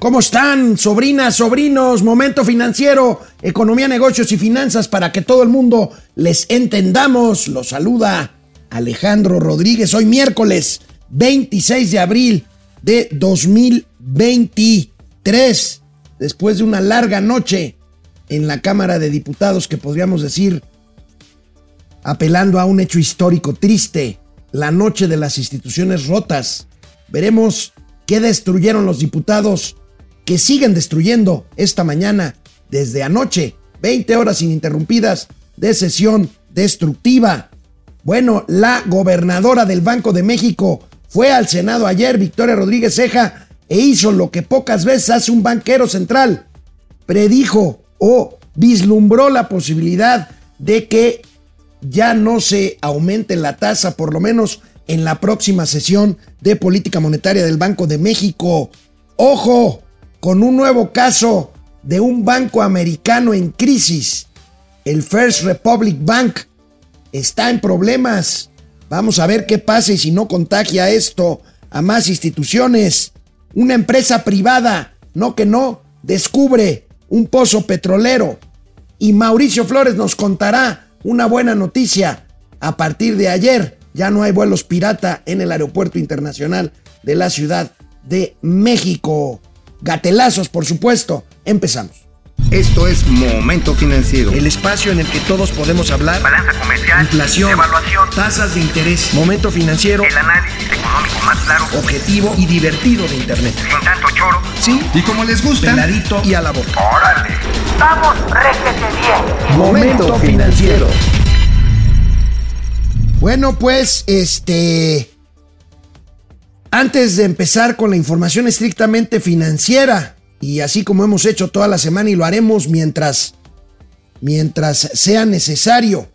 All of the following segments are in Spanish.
¿Cómo están, sobrinas, sobrinos? Momento financiero, economía, negocios y finanzas para que todo el mundo les entendamos. Los saluda Alejandro Rodríguez. Hoy miércoles 26 de abril de 2023. Después de una larga noche en la Cámara de Diputados que podríamos decir apelando a un hecho histórico triste, la noche de las instituciones rotas. Veremos qué destruyeron los diputados que siguen destruyendo esta mañana desde anoche, 20 horas ininterrumpidas de sesión destructiva. Bueno, la gobernadora del Banco de México fue al Senado ayer, Victoria Rodríguez Ceja, e hizo lo que pocas veces hace un banquero central. Predijo o vislumbró la posibilidad de que ya no se aumente la tasa, por lo menos en la próxima sesión de política monetaria del Banco de México. Ojo, con un nuevo caso de un banco americano en crisis. El First Republic Bank está en problemas. Vamos a ver qué pasa y si no contagia esto a más instituciones. Una empresa privada, no que no, descubre un pozo petrolero. Y Mauricio Flores nos contará una buena noticia. A partir de ayer ya no hay vuelos pirata en el Aeropuerto Internacional de la Ciudad de México gatelazos, por supuesto. Empezamos. Esto es Momento Financiero. El espacio en el que todos podemos hablar. Balanza comercial. Inflación. Evaluación. Tasas de interés. Momento Financiero. El análisis económico más claro. Objetivo y divertido de Internet. Sin tanto choro. Sí. Y como les gusta. Peladito y a la boca. Órale. Vamos, réjete bien. Momento Financiero. Bueno, pues, este... Antes de empezar con la información estrictamente financiera, y así como hemos hecho toda la semana y lo haremos mientras, mientras sea necesario,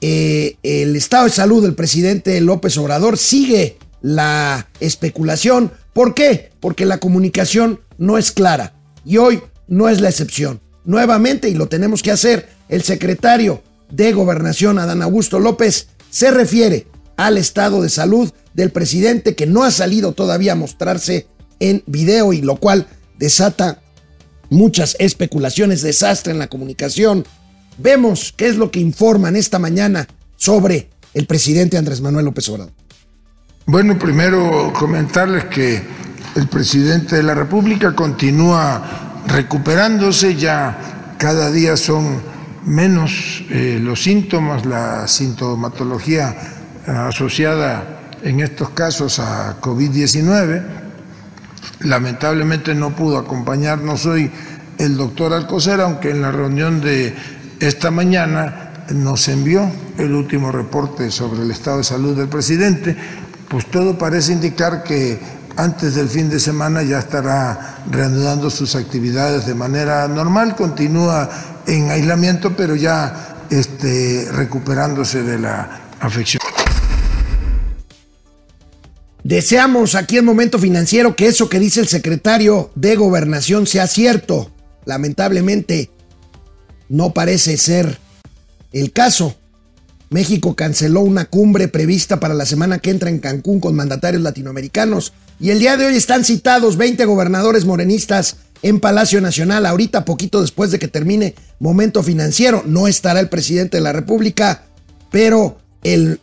eh, el estado de salud del presidente López Obrador sigue la especulación. ¿Por qué? Porque la comunicación no es clara y hoy no es la excepción. Nuevamente, y lo tenemos que hacer, el secretario de Gobernación, Adán Augusto López, se refiere al estado de salud del presidente que no ha salido todavía a mostrarse en video y lo cual desata muchas especulaciones, desastre en la comunicación. Vemos qué es lo que informan esta mañana sobre el presidente Andrés Manuel López Obrador. Bueno, primero comentarles que el presidente de la República continúa recuperándose, ya cada día son menos eh, los síntomas, la sintomatología eh, asociada en estos casos a COVID-19. Lamentablemente no pudo acompañarnos hoy el doctor Alcocer, aunque en la reunión de esta mañana nos envió el último reporte sobre el estado de salud del presidente, pues todo parece indicar que antes del fin de semana ya estará reanudando sus actividades de manera normal, continúa en aislamiento, pero ya este, recuperándose de la afección. Deseamos aquí en Momento Financiero que eso que dice el secretario de Gobernación sea cierto. Lamentablemente no parece ser el caso. México canceló una cumbre prevista para la semana que entra en Cancún con mandatarios latinoamericanos y el día de hoy están citados 20 gobernadores morenistas en Palacio Nacional. Ahorita, poquito después de que termine Momento Financiero, no estará el presidente de la República, pero el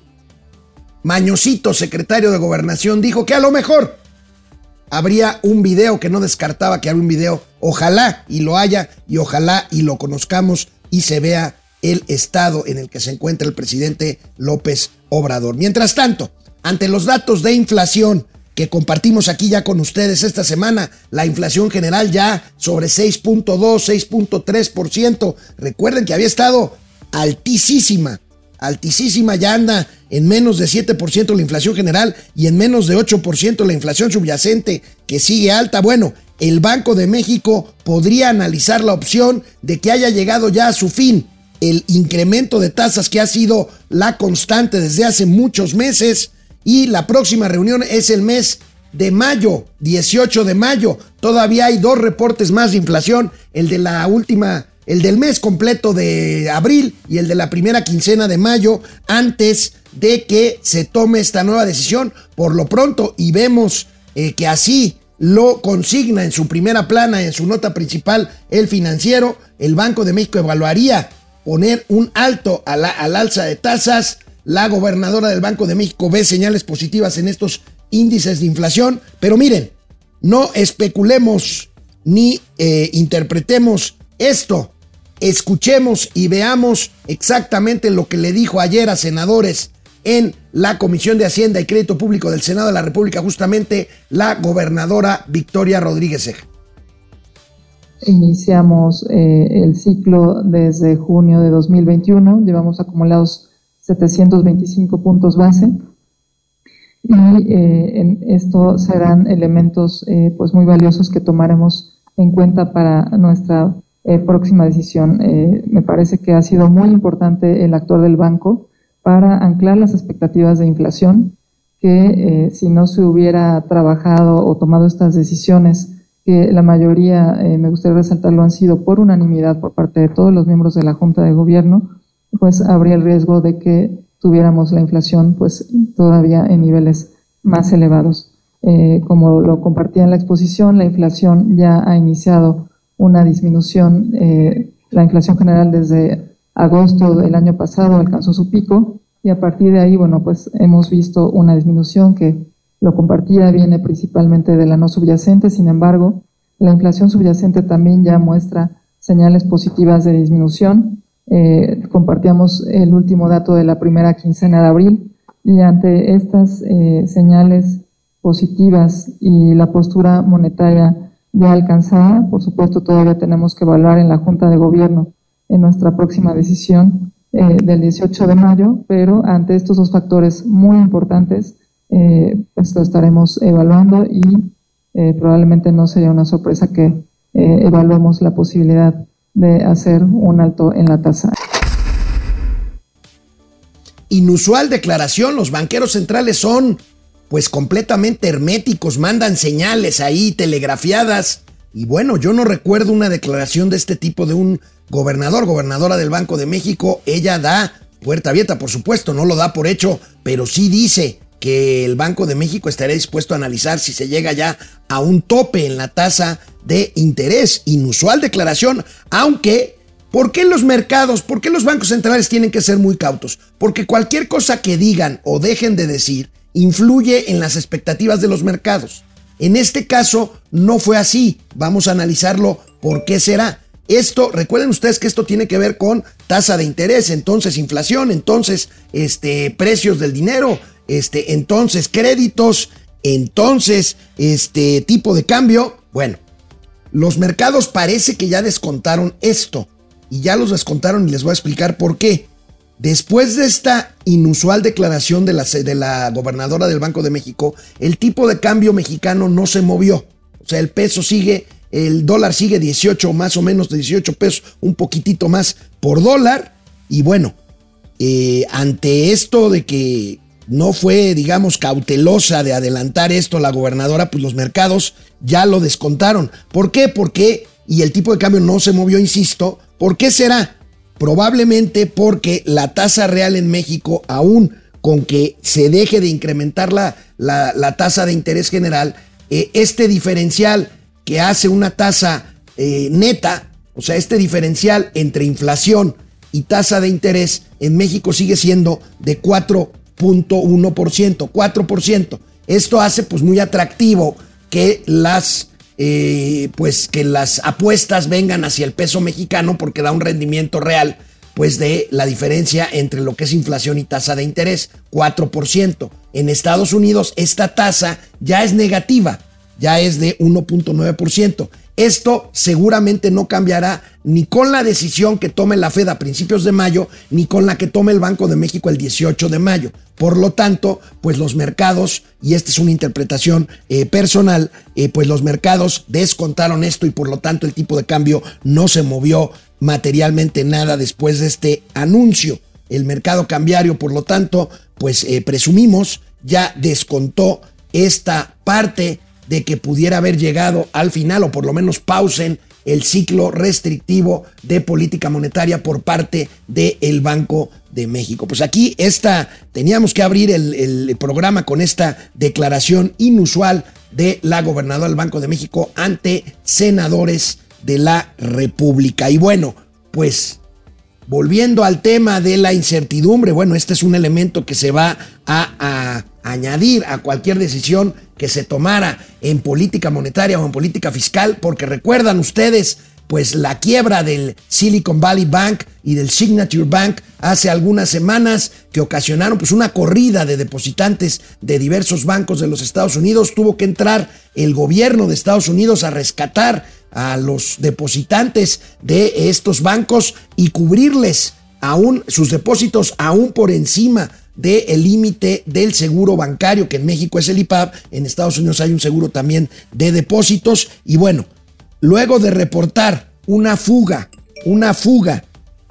Mañosito, secretario de Gobernación, dijo que a lo mejor habría un video que no descartaba que habría un video. Ojalá y lo haya y ojalá y lo conozcamos y se vea el estado en el que se encuentra el presidente López Obrador. Mientras tanto, ante los datos de inflación que compartimos aquí ya con ustedes esta semana, la inflación general ya sobre 6.2, 6.3%. Recuerden que había estado altísima altísima, ya anda en menos de 7% la inflación general y en menos de 8% la inflación subyacente, que sigue alta. Bueno, el Banco de México podría analizar la opción de que haya llegado ya a su fin el incremento de tasas que ha sido la constante desde hace muchos meses y la próxima reunión es el mes de mayo, 18 de mayo. Todavía hay dos reportes más de inflación, el de la última el del mes completo de abril y el de la primera quincena de mayo antes de que se tome esta nueva decisión por lo pronto y vemos eh, que así lo consigna en su primera plana, en su nota principal, el financiero, el Banco de México evaluaría poner un alto a la, al alza de tasas. La gobernadora del Banco de México ve señales positivas en estos índices de inflación, pero miren, no especulemos ni eh, interpretemos esto. Escuchemos y veamos exactamente lo que le dijo ayer a senadores en la Comisión de Hacienda y Crédito Público del Senado de la República, justamente la gobernadora Victoria Rodríguez Ceja. Iniciamos eh, el ciclo desde junio de 2021, llevamos acumulados 725 puntos base y eh, esto serán elementos eh, pues muy valiosos que tomaremos en cuenta para nuestra próxima decisión. me parece que ha sido muy importante el actor del banco para anclar las expectativas de inflación, que eh, si no se hubiera trabajado o tomado estas decisiones, que la mayoría, eh, me gustaría resaltarlo, han sido por unanimidad por parte de todos los miembros de la Junta de Gobierno, pues habría el riesgo de que tuviéramos la inflación pues todavía en niveles más elevados. Eh, como lo compartía en la exposición, la inflación ya ha iniciado una disminución, la inflación general desde agosto del año pasado alcanzó su pico y a partir de ahí, bueno, pues hemos visto una disminución que lo compartía, viene principalmente de la no subyacente, sin embargo, la inflación subyacente también ya muestra señales positivas de disminución. Eh, compartíamos el último dato de la primera quincena de abril y ante estas eh, señales positivas y la postura monetaria ya alcanzada, por supuesto todavía tenemos que evaluar en la Junta de Gobierno en nuestra próxima decisión eh, del 18 de mayo, pero ante estos dos factores muy importantes, eh, pues lo estaremos evaluando y eh, probablemente no sería una sorpresa que evaluemos la posibilidad de hacer un alto en la tasa. Inusual declaración, los banqueros centrales son pues completamente herméticos, mandan señales ahí telegrafiadas. Y bueno, yo no recuerdo una declaración de este tipo de un gobernador, gobernadora del Banco de México, ella da puerta abierta, por supuesto, no lo da por hecho, pero sí dice que el Banco de México estaría dispuesto a analizar si se llega ya a un tope en la tasa de interés. Inusual declaración, aunque ¿por qué los mercados, por qué los bancos centrales tienen que ser muy cautos? Porque cualquier cosa que digan o dejen de decir influye en las expectativas de los mercados. En este caso no fue así. Vamos a analizarlo por qué será. Esto, recuerden ustedes que esto tiene que ver con tasa de interés, entonces inflación, entonces este, precios del dinero, este, entonces créditos, entonces este tipo de cambio. Bueno, los mercados parece que ya descontaron esto y ya los descontaron y les voy a explicar por qué. Después de esta inusual declaración de la, gobernadora del Banco de México, el tipo de cambio mexicano no se movió. O sea, el peso sigue el dólar sigue 18, más o menos de 18 pesos, un poquitito más por dólar. Y bueno, eh, ante esto de que no fue, digamos, cautelosa de adelantar esto la gobernadora, pues los mercados ya lo descontaron. ¿Por qué? Porque, y el tipo de cambio no se movió, insisto, ¿por qué será? Probablemente porque la tasa real en México, aún con que se deje de incrementar la, la, tasa de interés general, eh, este diferencial que hace una tasa eh, neta, o sea, este diferencial entre inflación y tasa de interés en México sigue siendo de 4.1%, 4%. Esto hace pues muy atractivo que las eh, pues que las apuestas vengan hacia el peso mexicano porque da un rendimiento real pues de la diferencia entre lo que es inflación y tasa de interés, 4%. En Estados Unidos esta tasa ya es negativa, ya es de 1.9%. Esto seguramente no cambiará ni con la decisión que tome la Fed a principios de mayo, ni con la que tome el Banco de México el 18 de mayo. Por lo tanto, pues los mercados, y esta es una interpretación eh, personal, eh, pues los mercados descontaron esto y por lo tanto el tipo de cambio no se movió materialmente nada después de este anuncio. El mercado cambiario, por lo tanto, pues eh, presumimos ya descontó esta parte de que pudiera haber llegado al final o por lo menos pausen el ciclo restrictivo de política monetaria por parte del Banco de México. Pues aquí esta, teníamos que abrir el, el, programa con esta declaración inusual de la gobernadora del Banco de México ante senadores de la República. Y bueno, pues volviendo al tema de la incertidumbre, bueno, este es un elemento que se va a, a añadir a cualquier decisión que se tomara en política monetaria o en política fiscal, porque recuerdan ustedes, pues la quiebra del Silicon Valley Bank y del Signature Bank hace algunas semanas que ocasionaron pues una corrida de depositantes de diversos bancos de los Estados Unidos, tuvo que entrar el gobierno de Estados Unidos a rescatar a los depositantes de estos bancos y cubrirles aún sus depósitos aún por encima del límite del seguro bancario, que en México es el IPAP, en Estados Unidos hay un seguro también de depósitos. Y bueno, luego de reportar una fuga, una fuga,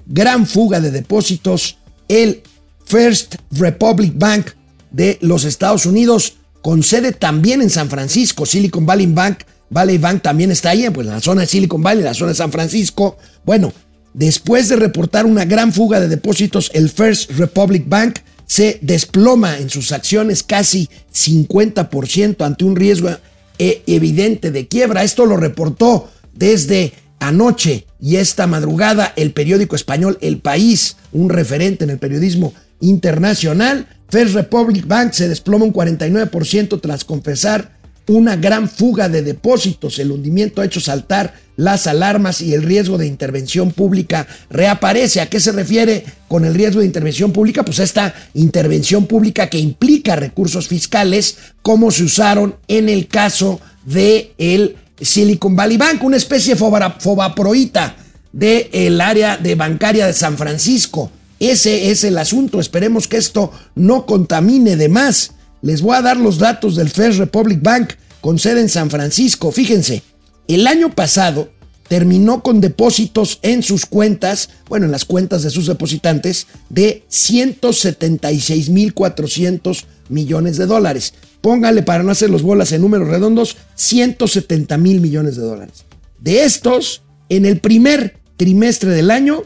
gran fuga de depósitos, el First Republic Bank de los Estados Unidos, con sede también en San Francisco, Silicon Valley Bank, Valley Bank también está ahí, pues en la zona de Silicon Valley, la zona de San Francisco. Bueno, después de reportar una gran fuga de depósitos, el First Republic Bank se desploma en sus acciones casi 50% ante un riesgo eh, evidente de quiebra. Esto lo reportó desde anoche y esta madrugada el periódico español El País, un referente en el periodismo internacional. First Republic Bank se desploma un 49% tras confesar una gran fuga de depósitos. El hundimiento ha hecho saltar las alarmas y el riesgo de intervención pública reaparece. ¿A qué se refiere con el riesgo de intervención pública? Pues esta intervención pública que implica recursos fiscales como se usaron en el caso de el Silicon Valley Bank, una especie fobaproita del área de bancaria de San Francisco. Ese es el asunto. Esperemos que esto no contamine de más. Les voy a dar los datos del First Republic Bank con sede en San Francisco. Fíjense, el año pasado terminó con depósitos en sus cuentas, bueno, en las cuentas de sus depositantes, de 176.400 millones de dólares. Póngale para no hacer los bolas en números redondos, 170 mil millones de dólares. De estos, en el primer trimestre del año,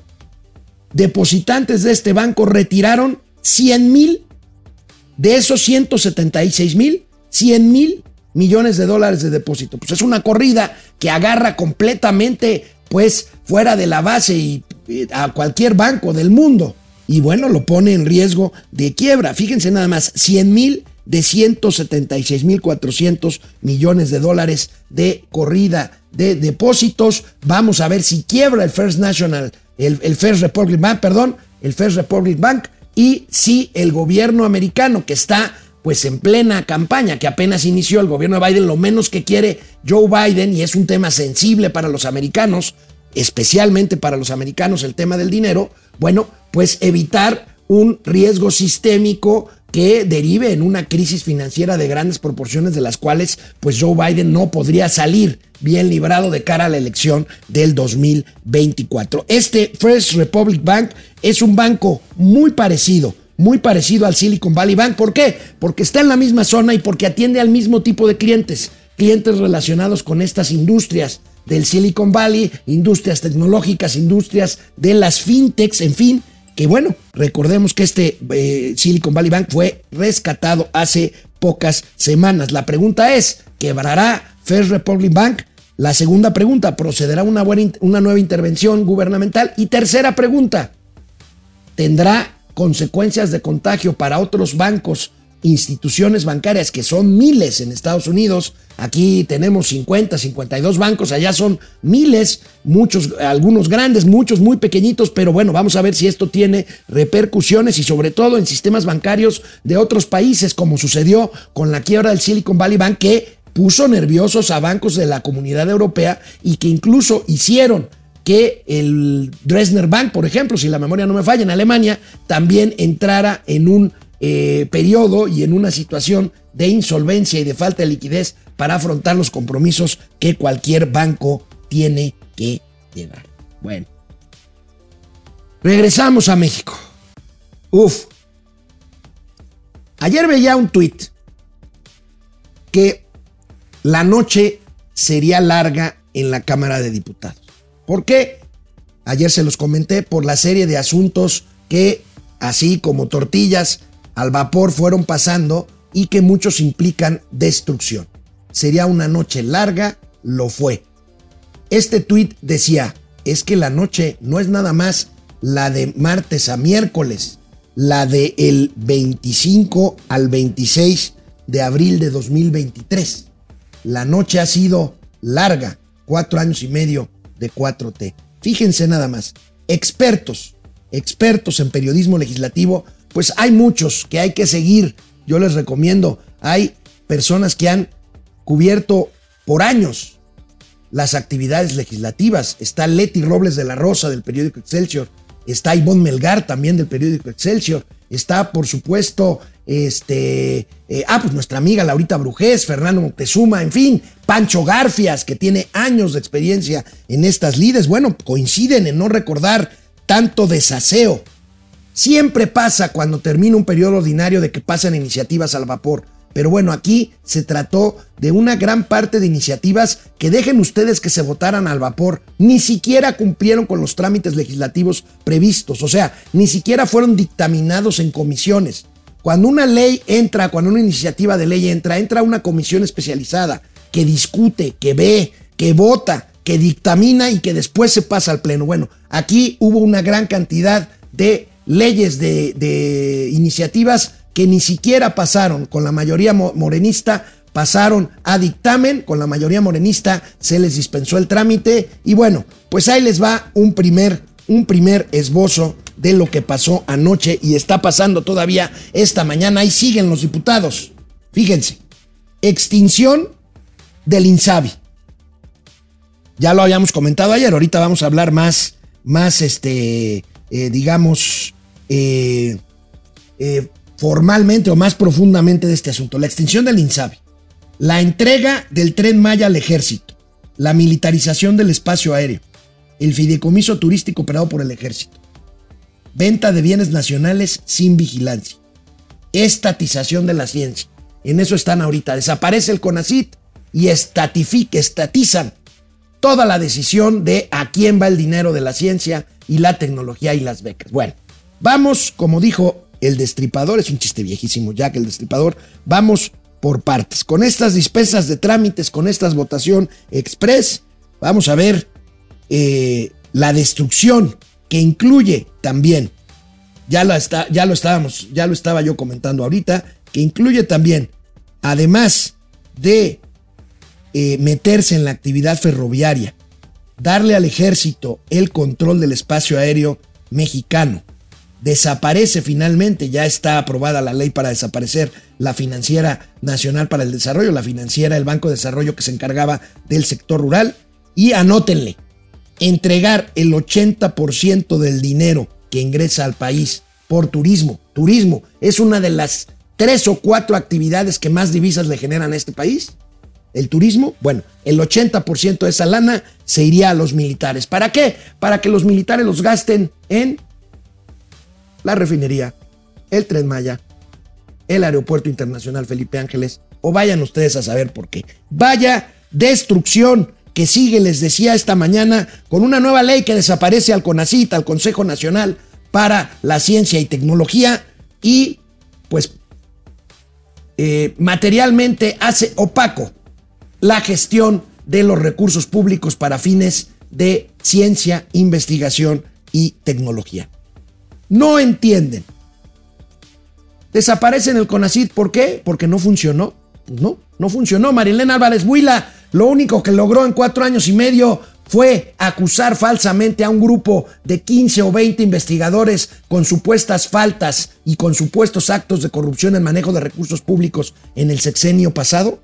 depositantes de este banco retiraron 100 mil. De esos 176 mil, 100 mil millones de dólares de depósito. Pues es una corrida que agarra completamente, pues, fuera de la base y, a cualquier banco del mundo. Y bueno, lo pone en riesgo de quiebra. Fíjense nada más, 100 mil de 176 mil 400 millones de dólares de corrida de depósitos. Vamos a ver si quiebra el First National, el, el First Republic Bank, perdón, el First Republic Bank, y si el gobierno americano que está pues en plena campaña que apenas inició el gobierno de Biden, lo menos que quiere Joe Biden, y es un tema sensible para los americanos, especialmente para los americanos el tema del dinero, bueno, pues evitar un riesgo sistémico que derive en una crisis financiera de grandes proporciones de las cuales pues Joe Biden no podría salir bien librado de cara a la elección del 2024. Este First Republic Bank es un banco muy parecido muy parecido al Silicon Valley Bank. ¿Por qué? Porque está en la misma zona y porque atiende al mismo tipo de clientes, clientes relacionados con estas industrias del Silicon Valley, industrias tecnológicas, industrias de las fintechs, en fin, que bueno, recordemos que este eh, Silicon Valley Bank fue rescatado hace pocas semanas. La pregunta es, ¿quebrará First Republic Bank? La segunda pregunta, ¿procederá una, buena, una nueva intervención gubernamental? Y tercera pregunta, ¿tendrá consecuencias de contagio para otros bancos, instituciones bancarias, que son miles en Estados Unidos. Aquí tenemos 50, 52 bancos, allá son miles, muchos, algunos grandes, muchos muy pequeñitos, pero bueno, vamos a ver si esto tiene repercusiones y sobre todo en sistemas bancarios de otros países, como sucedió con la quiebra del Silicon Valley Bank, que puso nerviosos a bancos de la comunidad europea y que incluso hicieron que el Dresdner Bank, por ejemplo, si la memoria no me falla, en Alemania, también entrara en un eh, periodo y en una situación de insolvencia y de falta de liquidez para afrontar los compromisos que cualquier banco tiene que llevar. Bueno, regresamos a México. Uf. Ayer veía un tuit que la noche sería larga en la Cámara de Diputados. ¿Por qué? Ayer se los comenté por la serie de asuntos que, así como tortillas al vapor, fueron pasando y que muchos implican destrucción. Sería una noche larga, lo fue. Este tuit decía, es que la noche no es nada más la de martes a miércoles, la de el 25 al 26 de abril de 2023. La noche ha sido larga, cuatro años y medio de 4T. Fíjense nada más, expertos, expertos en periodismo legislativo, pues hay muchos que hay que seguir. Yo les recomiendo, hay personas que han cubierto por años las actividades legislativas. Está Leti Robles de la Rosa del periódico Excelsior, está Ivonne Melgar también del periódico Excelsior, está por supuesto este, eh, ah, pues nuestra amiga Laurita Brujés, Fernando Moctezuma, en fin, Pancho Garfias, que tiene años de experiencia en estas lides, bueno, coinciden en no recordar tanto desaseo. Siempre pasa cuando termina un periodo ordinario de que pasan iniciativas al vapor. Pero bueno, aquí se trató de una gran parte de iniciativas que dejen ustedes que se votaran al vapor. Ni siquiera cumplieron con los trámites legislativos previstos, o sea, ni siquiera fueron dictaminados en comisiones. Cuando una ley entra, cuando una iniciativa de ley entra, entra una comisión especializada que discute, que ve, que vota, que dictamina y que después se pasa al Pleno. Bueno, aquí hubo una gran cantidad de leyes, de, iniciativas que ni siquiera pasaron con la mayoría morenista, pasaron a dictamen, con la mayoría morenista se les dispensó el trámite y bueno, pues ahí les va un primer, un primer esbozo de lo que pasó anoche y está pasando todavía esta mañana. Ahí siguen los diputados. Fíjense, extinción del INSABI. Ya lo habíamos comentado ayer, ahorita vamos a hablar más, más este, eh, digamos, eh, eh, formalmente o más profundamente de este asunto. La extinción del INSABI, la entrega del tren Maya al ejército, la militarización del espacio aéreo, el fideicomiso turístico operado por el ejército, venta de bienes nacionales sin vigilancia, estatización de la ciencia. En eso están ahorita. Desaparece el CONACIT y estatifica, estatizan toda la decisión de a quién va el dinero de la ciencia y la tecnología y las becas. Bueno, vamos, como dijo el destripador, es un chiste viejísimo ya que el destripador, vamos por partes. Con estas dispensas de trámites, con estas votación express, vamos a ver eh, la destrucción que incluye también, ya, la está, ya lo estábamos, ya lo estaba yo comentando ahorita, que incluye también, además de eh, meterse en la actividad ferroviaria, darle al ejército el control del espacio aéreo mexicano. Desaparece finalmente, ya está aprobada la ley para desaparecer la Financiera Nacional para el Desarrollo, la financiera, el Banco de Desarrollo que se encargaba del sector rural. Y anótenle, entregar el 80% del dinero que ingresa al país por turismo. Turismo es una de las tres o cuatro actividades que más divisas le generan a este país. El turismo, bueno, el 80% de esa lana se iría a los militares. ¿Para qué? Para que los militares los gasten en la refinería, el Tren Maya, el Aeropuerto Internacional Felipe Ángeles, o vayan ustedes a saber por qué. Vaya destrucción que sigue, les decía esta mañana, con una nueva ley que desaparece al CONACIT, al Consejo Nacional para la Ciencia y Tecnología, y pues eh, materialmente hace opaco la gestión de los recursos públicos para fines de ciencia, investigación y tecnología. No entienden. Desaparecen el CONACIT, ¿por qué? Porque no funcionó. Pues no, no funcionó. Marilena Álvarez Buila lo único que logró en cuatro años y medio fue acusar falsamente a un grupo de 15 o 20 investigadores con supuestas faltas y con supuestos actos de corrupción en manejo de recursos públicos en el sexenio pasado?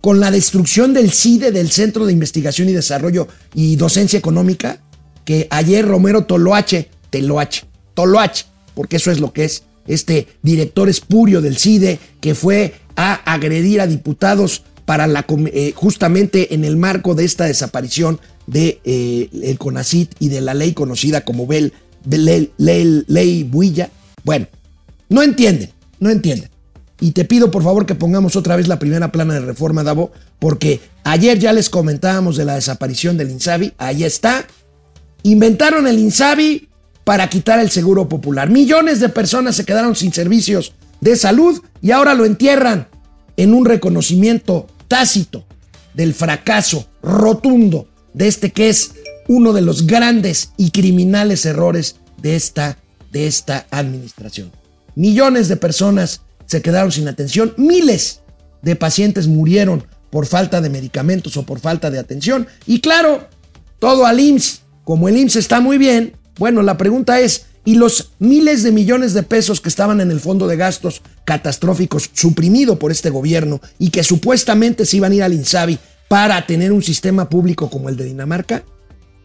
Con la destrucción del CIDE, del Centro de Investigación y Desarrollo y Docencia Económica, que ayer Romero Toloache, Teloache, Toloache, porque eso es lo que es, este director espurio del CIDE que fue a agredir a diputados eh, justamente en el marco de esta desaparición de eh, el CONACIT y de la ley conocida como Bel, ley, ley, Builla. Bueno, no entienden, no entienden. Y te pido por favor que pongamos otra vez la primera plana de reforma, Davo, porque ayer ya les comentábamos de la desaparición del Insabi, ahí está. Inventaron el Insabi para quitar el seguro popular. Millones de personas se quedaron sin servicios de salud y ahora lo entierran en un reconocimiento tácito del fracaso rotundo de este que es uno de los grandes y criminales errores de esta, de esta administración. Millones de personas se quedaron sin atención, miles de pacientes murieron por falta de medicamentos o por falta de atención. Y claro, todo al IMSS, como el IMSS está muy bien, bueno, la pregunta es, ¿y los miles de millones de pesos que estaban en el fondo de gastos catastróficos suprimido por este gobierno y que supuestamente se iban a ir al INSABI para tener un sistema público como el de Dinamarca?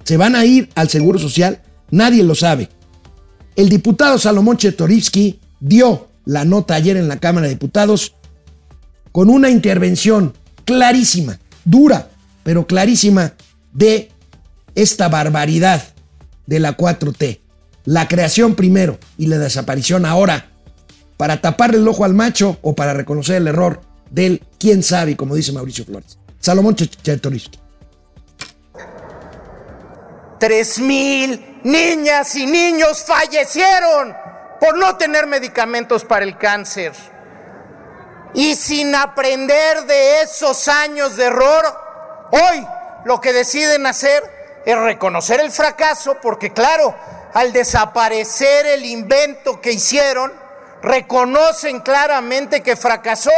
¿Se van a ir al Seguro Social? Nadie lo sabe. El diputado Salomón Chetorivsky dio la nota ayer en la Cámara de Diputados con una intervención clarísima, dura, pero clarísima de esta barbaridad de la 4T. La creación primero y la desaparición ahora para taparle el ojo al macho o para reconocer el error del quién sabe, como dice Mauricio Flores. Salomón Chertorivsky. Tres mil niñas y niños fallecieron por no tener medicamentos para el cáncer. Y sin aprender de esos años de error, hoy lo que deciden hacer es reconocer el fracaso, porque claro, al desaparecer el invento que hicieron, reconocen claramente que fracasó.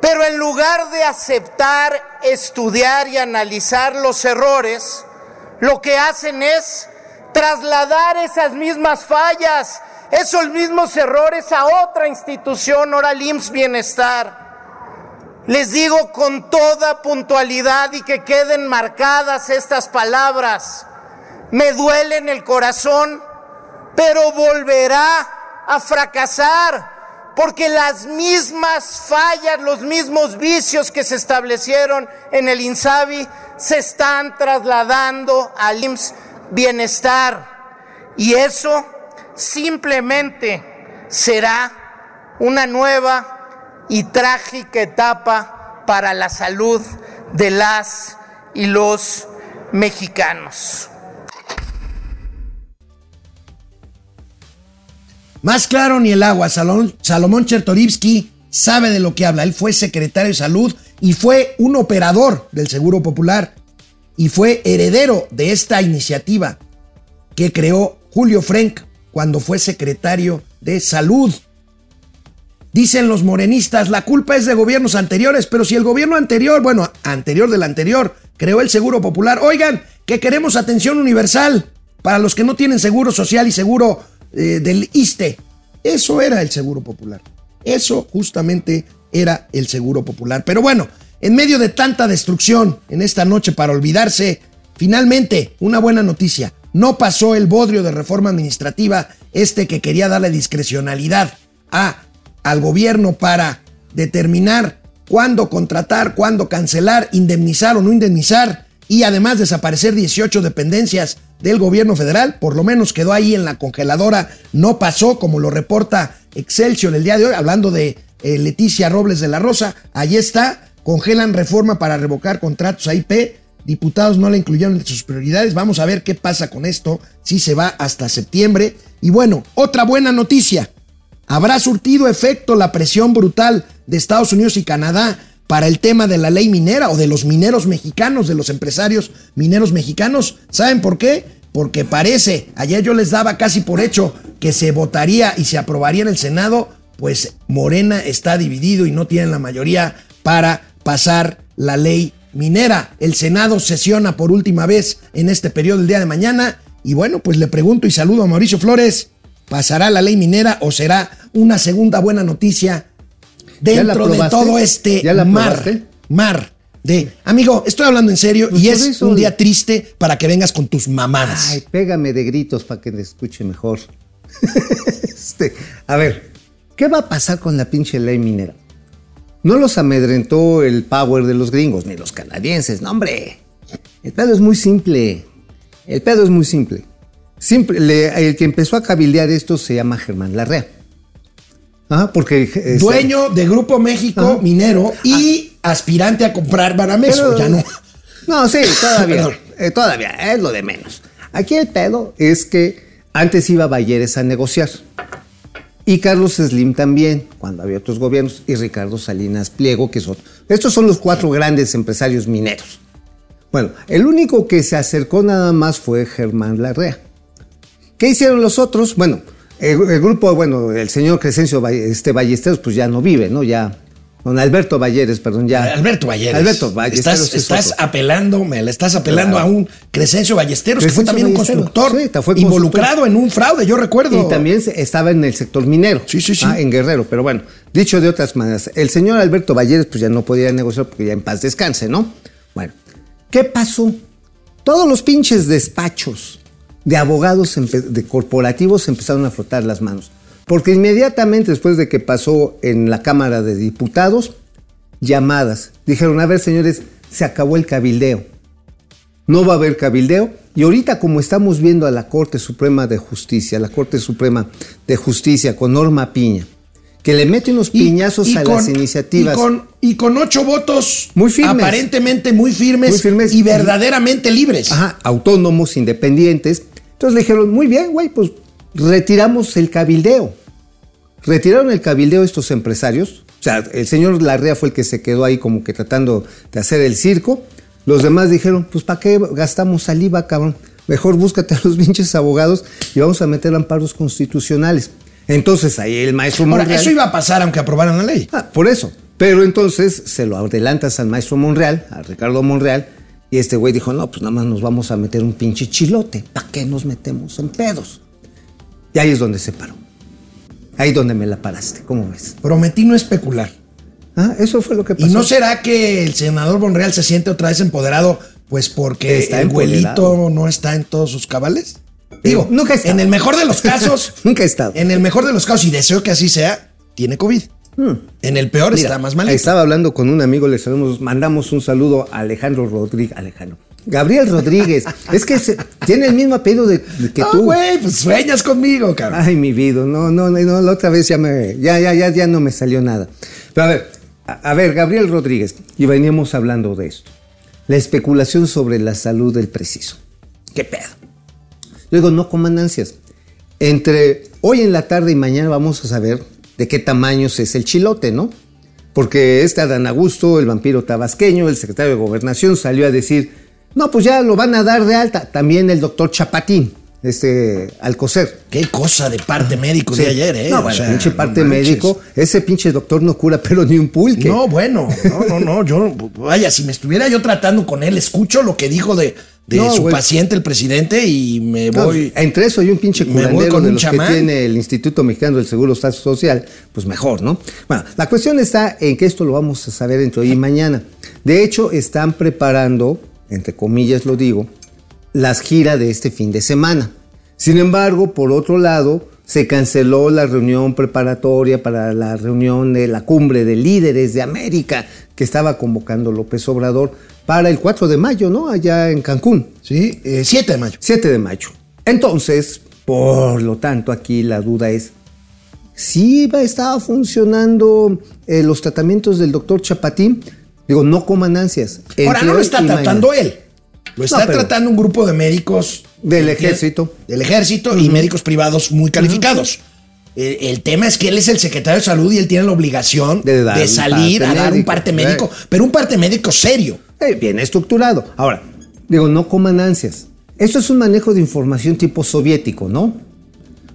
Pero en lugar de aceptar, estudiar y analizar los errores, lo que hacen es trasladar esas mismas fallas, esos mismos errores a otra institución, ahora IMSS Bienestar. Les digo con toda puntualidad y que queden marcadas estas palabras. Me duele en el corazón, pero volverá a fracasar porque las mismas fallas, los mismos vicios que se establecieron en el INSABI se están trasladando al IMSS Bienestar. Y eso simplemente será una nueva y trágica etapa para la salud de las y los mexicanos. Más claro ni el agua, Salomón, Salomón sabe de lo que habla. Él fue secretario de salud y fue un operador del Seguro Popular y fue heredero de esta iniciativa que creó Julio Frank cuando fue secretario de salud. Dicen los morenistas, la culpa es de gobiernos anteriores, pero si el gobierno anterior, bueno, anterior del anterior, creó el Seguro Popular, oigan, que queremos atención universal para los que no tienen seguro social y seguro eh, del ISTE. Eso era el Seguro Popular. Eso justamente era el Seguro Popular. Pero bueno, en medio de tanta destrucción en esta noche para olvidarse, finalmente una buena noticia. No pasó el bodrio de reforma administrativa, este que quería darle discrecionalidad a al gobierno para determinar cuándo contratar, cuándo cancelar, indemnizar o no indemnizar y además desaparecer 18 dependencias del gobierno federal, por lo menos quedó ahí en la congeladora, no pasó como lo reporta Excelsior el día de hoy, hablando de eh, Leticia Robles de la Rosa, ahí está, congelan reforma para revocar contratos a IP, diputados no la incluyeron en sus prioridades, vamos a ver qué pasa con esto, si se va hasta septiembre. Y bueno, otra buena noticia, ¿Habrá surtido efecto la presión brutal de Estados Unidos y Canadá para el tema de la ley minera o de los mineros mexicanos, de los empresarios mineros mexicanos? ¿Saben por qué? Porque parece, ayer yo les daba casi por hecho que se votaría y se aprobaría en el Senado, pues Morena está dividido y no tienen la mayoría para pasar la ley minera. El Senado sesiona por última vez en este periodo el día de mañana. Y bueno, pues le pregunto y saludo a Mauricio Flores. ¿Pasará la ley minera o será una segunda buena noticia dentro de todo este mar? Mar de, amigo, estoy hablando en serio y es un día triste para que vengas con tus mamadas. Ay, pégame de gritos para que te escuche mejor. este, a ver, ¿qué va a pasar con la pinche ley minera? No los amedrentó el power de los gringos ni los canadienses, no hombre. El pedo es muy simple. El pedo es muy simple. Siempre, el que empezó a cabildear esto se llama Germán Larrea. Porque... este, Dueño de Grupo México. Minero y aspirante a comprar Banamex. Pero- ya no. No, sí, todavía. Eh, todavía, es lo de menos. Aquí el pedo es que antes iba Balleres a negociar. Y Carlos Slim también, cuando había otros gobiernos, y Ricardo Salinas Pliego, que son. Estos son los cuatro grandes empresarios mineros. Bueno, el único que se acercó nada más fue Germán Larrea. ¿Qué hicieron los otros? Bueno, el, el grupo, bueno, el señor Crescencio este, Ballesteros, pues ya no vive, ¿no? Ya. Don Alberto Balleres, perdón, ya. Alberto Balleres. Alberto Ballesteros. Estás, es estás otro. apelando, me le estás apelando Claro. a un Crescencio Ballesteros, que fue también un constructor. Sí, fue involucrado en un fraude, yo recuerdo. Y también estaba en el sector minero. Sí, sí, sí. Ah, en Guerrero. Pero bueno, dicho de otras maneras, el señor Alberto Balleres pues ya no podía negociar porque ya en paz descanse, ¿no? Bueno, ¿qué pasó? Todos los pinches despachos de abogados de corporativos empezaron a frotar las manos. Porque inmediatamente después de que pasó en la Cámara de Diputados, llamadas. Dijeron, a ver señores, se acabó el cabildeo no va a haber cabildeo. Y ahorita como estamos viendo a la Corte Suprema de Justicia, la Corte Suprema de Justicia con Norma Piña, que le mete unos Y- piñazos y a con- las iniciativas. Y con, y con ocho votos Muy firmes. aparentemente muy firmes, Muy firmes. y verdaderamente libres. Ajá, autónomos, independientes. Entonces le dijeron, muy bien, güey, pues retiramos el cabildeo. Retiraron el cabildeo estos empresarios. O sea, el señor Larrea fue el que se quedó ahí como que tratando de hacer el circo. Los demás dijeron, pues ¿para qué gastamos saliva, cabrón? Mejor búscate a los pinches abogados y vamos a meter amparos constitucionales. Entonces ahí el maestro Ahora, Monreal- eso iba a pasar aunque aprobaran la ley. Ah, por eso. Pero entonces se lo adelantas al maestro Monreal, a Ricardo Monreal, y este güey dijo, no, pues nada más nos vamos a meter un pinche chilote. ¿Para qué nos metemos en pedos? Y ahí es donde se paró. Ahí donde me la paraste, ¿cómo ves? Prometí no especular. Ah, eso fue lo que pasó. ¿Y no será que el senador Bonreal se siente otra vez empoderado? Pues porque Está el abuelito no está en todos sus cabales. Digo, nunca estado. en el mejor de los casos, Nunca he estado. en el mejor de los casos, y deseo que así sea, tiene COVID. En el peor Mira, está más mal. Estaba hablando con un amigo, le sabemos, mandamos un saludo a Alejandro Rodríguez. Alejandro. Gabriel Rodríguez. es que se- tiene el mismo apellido de, de que Ah, tú. güey, pues sueñas conmigo, cabrón. Ay, mi vida, no, no, no, no, la otra vez ya me, ya, ya, ya, ya no me salió nada. Pero a ver, a, a ver, Gabriel Rodríguez, y veníamos hablando de esto. La especulación sobre la salud del preciso. ¿Qué pedo? Yo digo, no coman ansias. Entre hoy en la tarde y mañana vamos a saber de qué tamaños es el chilote, ¿no? Porque este Adán Augusto, el vampiro tabasqueño, el secretario de Gobernación, salió a decir, no, pues ya lo van a dar de alta. También el doctor Chapatín, este Alcocer. Qué cosa de parte médico Sí. de ayer, ¿eh? No, O bueno, sea, pinche parte médico. Ese pinche doctor no cura, pero ni un pulque. No, bueno, no, no, no. Yo, vaya, si me estuviera yo tratando con él, escucho lo que dijo de, de No, su güey. paciente, el presidente, y me No, voy. entre eso y un pinche curandero de los chamán. que tiene el Instituto Mexicano del Seguro Social, pues mejor, ¿no? Bueno, la cuestión está en que esto lo vamos a saber entre hoy y mañana. De hecho, están preparando, entre comillas lo digo, las giras de este fin de semana. Sin embargo, por otro lado, se canceló la reunión preparatoria para la reunión de la cumbre de líderes de América que estaba convocando López Obrador para el 4 de mayo, ¿no? Allá en Cancún. Sí, eh, 7 de mayo. 7 de mayo. Entonces, por lo tanto, aquí la duda es, si iba, estaba funcionando eh, los tratamientos del doctor Chapatín, digo, no coman ansias. Ahora no lo está tratando él. Lo está tratando un grupo de médicos. Del ejército. Del ejército y médicos privados muy calificados. El, tema es que él es el secretario de salud y él tiene la obligación De de, dar un salir a dar un médico, parte eh. médico, pero un parte médico serio. Eh, bien estructurado. Ahora, digo, no coman ansias. Esto es un manejo de información tipo soviético, ¿no?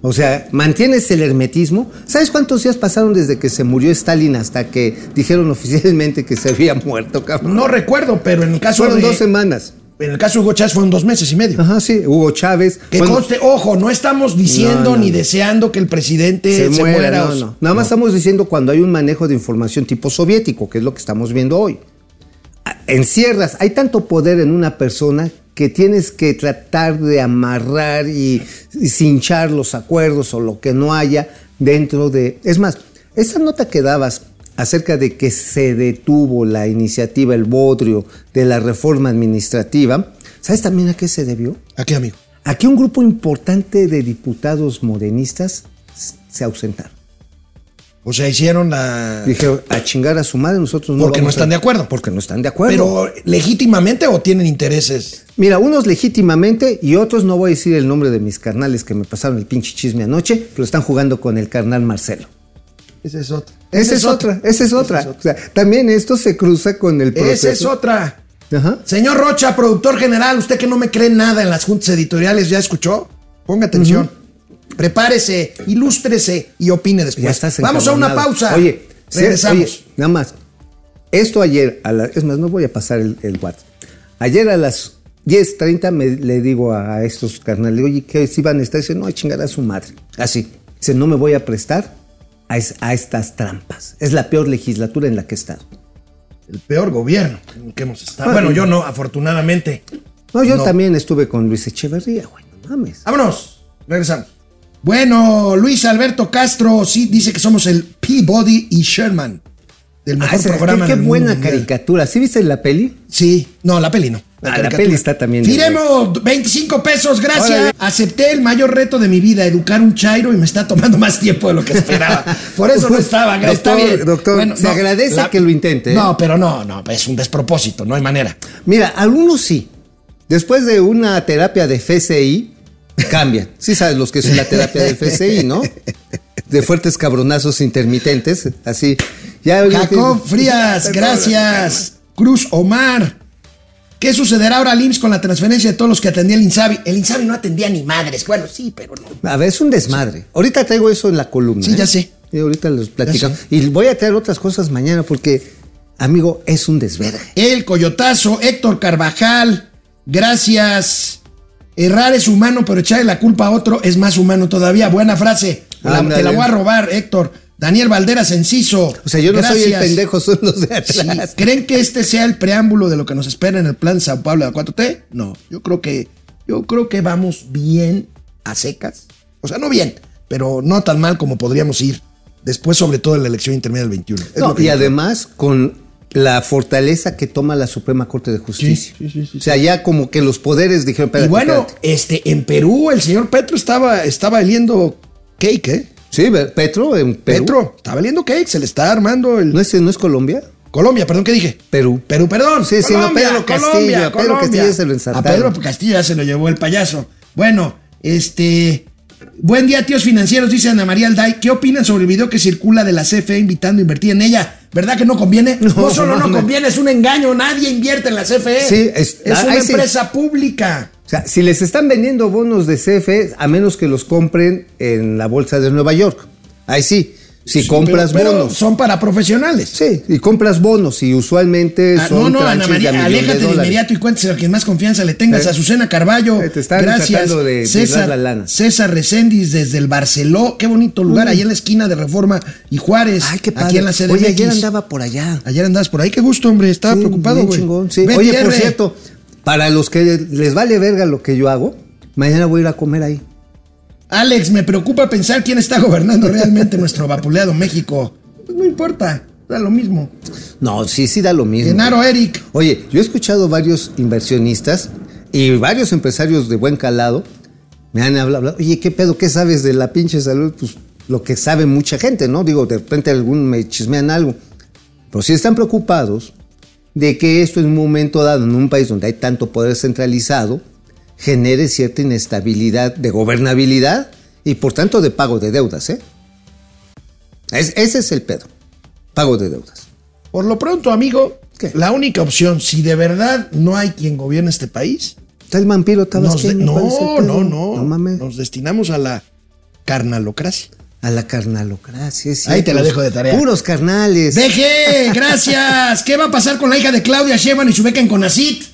O sea, mantienes el hermetismo. ¿Sabes cuántos días pasaron desde que se murió Stalin hasta que dijeron oficialmente que se había muerto, cabrón? No recuerdo, pero en el caso Fueron de, dos semanas. En el caso de Hugo Chávez fueron dos meses y medio. Ajá, sí. Hugo Chávez. Que Bueno, conste, ojo, no estamos diciendo No, no, ni deseando que el presidente se, se, muera, muera. no, no. Nada más estamos diciendo cuando hay un manejo de información tipo soviético, que es lo que estamos viendo hoy. Ah, Encierras, hay tanto poder en una persona que tienes que tratar de amarrar y, y cinchar los acuerdos o lo que no haya dentro de... Es más, esa nota que dabas acerca de que se detuvo la iniciativa, el bodrio de la reforma administrativa, ¿sabes también a qué se debió? ¿A qué, amigo? Aquí un grupo importante de diputados morenistas s- se ausentaron. O sea, hicieron la. Dijeron, a chingar a su madre, nosotros no Porque no están a- de acuerdo. Porque no están de acuerdo. Pero legítimamente o tienen intereses. Mira, unos legítimamente y otros, no voy a decir el nombre de mis carnales que me pasaron el pinche chisme anoche, pero están jugando con el carnal Marcelo. Esa es otra. Esa es otra, esa es otra. O sea, también esto se cruza con el proceso. Esa es otra. Ajá. Señor Rocha, productor general, usted que no me cree nada en las juntas editoriales, ¿ya escuchó? Ponga atención. Prepárese, ilústrese y opine después. Ya estás Vamos a una pausa. Oye, regresamos. oye, nada más. Esto ayer, a la- es más, no voy a pasar el, el WhatsApp. Ayer a las 10.30 me, le digo a, a estos carnales, oye, ¿qué si van a estar? Dice, no, a chingar a su madre. Así. Dice, no me voy a prestar a, es- a estas trampas. Es la peor legislatura en la que he estado. El peor gobierno en el que hemos estado. Ah, bueno, yo no, afortunadamente. No, yo No. también estuve con Luis Echeverría, güey, no mames. Vámonos, regresamos. Bueno, Luis Alberto Castro sí dice que somos el Peabody y Sherman del Ah, mejor esa- programa. qué, qué del buena mundo caricatura. ¿Sí viste la peli? Sí, no, la peli no. Ah, la peli está también Firemo, 25 pesos, gracias. Órale. Acepté el mayor reto de mi vida, educar un chairo y me está tomando más tiempo de lo que esperaba. Por eso no estaba. está Doctor, bien. doctor, se agradece que lo intente, ¿eh? No, pero no, no, es un despropósito, no hay manera. Mira, algunos sí. Después de una terapia de FCI, cambian. Sí sabes los que es la terapia de FCI, ¿no? De fuertes cabronazos intermitentes, así. Ya, Jacob Frías, gracias. Cruz Omar. ¿Qué sucederá ahora al IMSS con la transferencia de todos los que atendía el INSABI? El INSABI no atendía ni madres. Bueno, sí, pero no. A ver, es un desmadre. Ahorita traigo eso en la columna. Sí, ¿eh? ya sé. Y ahorita les platicamos. Y voy a traer otras cosas mañana porque, amigo, es un desvergue. El Coyotazo, Héctor Carvajal, gracias. Errar es humano, pero echarle la culpa a otro es más humano todavía. Buena frase. La- te la voy a robar, Héctor. Daniel Valderas Enciso. O sea, yo no soy el pendejo, son los de Sí, atrás. ¿Creen que este sea el preámbulo de lo que nos espera en el plan Sao Paulo de la 4T? No, yo creo que yo creo que vamos bien a secas. O sea, no bien, pero no tan mal como podríamos ir después, sobre todo en la elección intermedia del 21. Es No, lo que y creo. además con la fortaleza que toma la Suprema Corte de Justicia. Sí, sí, sí, o sea, ya como que los poderes dijeron, Y espérate, bueno, espérate. este, en Perú el señor Petro estaba, estaba oliendo cake, ¿eh? Sí, Petro en Perú. Petro, estaba oliendo cake, se le está armando el... ¿No es, ¿No es Colombia? Colombia, perdón, ¿qué dije? Perú. Perú, perdón. Sí, sí, no, Pedro Castillo, a Pedro Castillo ya se lo A ensartaron. Pedro Castillo ya se lo llevó el payaso. Bueno, este. Buen día, tíos financieros, dice Ana María Alday. ¿Qué opinan sobre el video que circula de la CFE invitando a invertir en ella? ¿Verdad que no conviene? No, No, solo no, conviene, es un engaño. Nadie invierte en la CFE. Sí, es- es una sí. empresa pública. O sea, si les están vendiendo bonos de CFE, a menos que los compren en la bolsa de Nueva York. Ahí sí. Si compras Pero- pero bonos. Son para profesionales. Sí, y compras bonos y usualmente Ah, son no, no, Ana de María, millón aléjate de, inmediato y cuéntese a quien más confianza le tengas. Eh. Azucena Carballo. Eh, te están gracias. tratando de César, la lana. César Recendis desde el Barceló. Qué bonito lugar, ahí en la esquina de Reforma y Juárez. Ay, qué padre. Aquí en la CDMX. Oye, ayer andaba por allá. Ayer andabas por ahí. Qué gusto, hombre. Estaba Sí, preocupado, güey. sí. Oye, por cierto, para los que les vale verga lo que yo hago, mañana voy a ir a comer ahí. Alex, me preocupa pensar quién está gobernando realmente nuestro vapuleado México. Pues no importa, da lo mismo. No, sí, sí da lo mismo. Genaro Eric. Oye, yo he escuchado varios inversionistas y varios empresarios de buen calado me han hablado, oye, ¿qué pedo? ¿Qué sabes de la pinche salud? Pues lo que sabe mucha gente, ¿no? Digo, de repente algún me chismean algo. Pero sí están preocupados de que esto en un momento dado, en un país donde hay tanto poder centralizado, genere cierta inestabilidad de gobernabilidad y por tanto de pago de deudas, ¿eh? Es- ese es el pedo, pago de deudas. Por lo pronto, amigo, ¿Qué? la única opción, si de verdad no hay quien gobierne este país, Está el vampiro tabasqueño. ¿cuál es el no, no, no, No mames. Nos destinamos a la carnalocracia. A la carnalocracia. sí, Ahí te la dejo de tarea. Puros carnales. Deje, gracias. ¿Qué va a pasar con la hija de Claudia Sheinbaum y su beca en Conacit?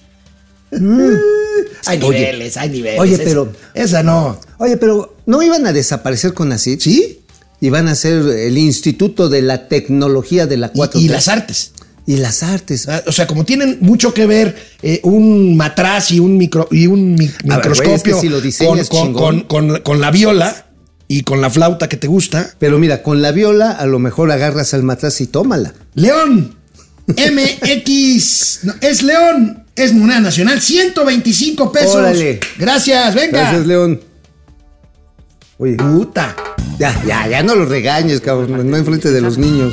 Hay Mm. Oye, niveles, hay niveles. oye, pero- Esa no. Oye, pero ¿no iban a desaparecer con ACID? ¿Sí? Iban a ser el Instituto de la Tecnología de la Y, 4 y las artes. Y las artes. Ah, O sea, como tienen mucho que ver eh, un matraz y un, micro, y un mi- güey, es que microscopio si lo con, con- con- con la viola y con la flauta que te gusta. Pero mira, con la viola a lo mejor agarras al matraz y tómala. León, MX, no, es León, es moneda nacional, 125 pesos. Órale. Gracias, venga. Gracias, León. Oye, Puta. Ya, ya, ya no lo regañes, cabrón, no enfrente de los niños.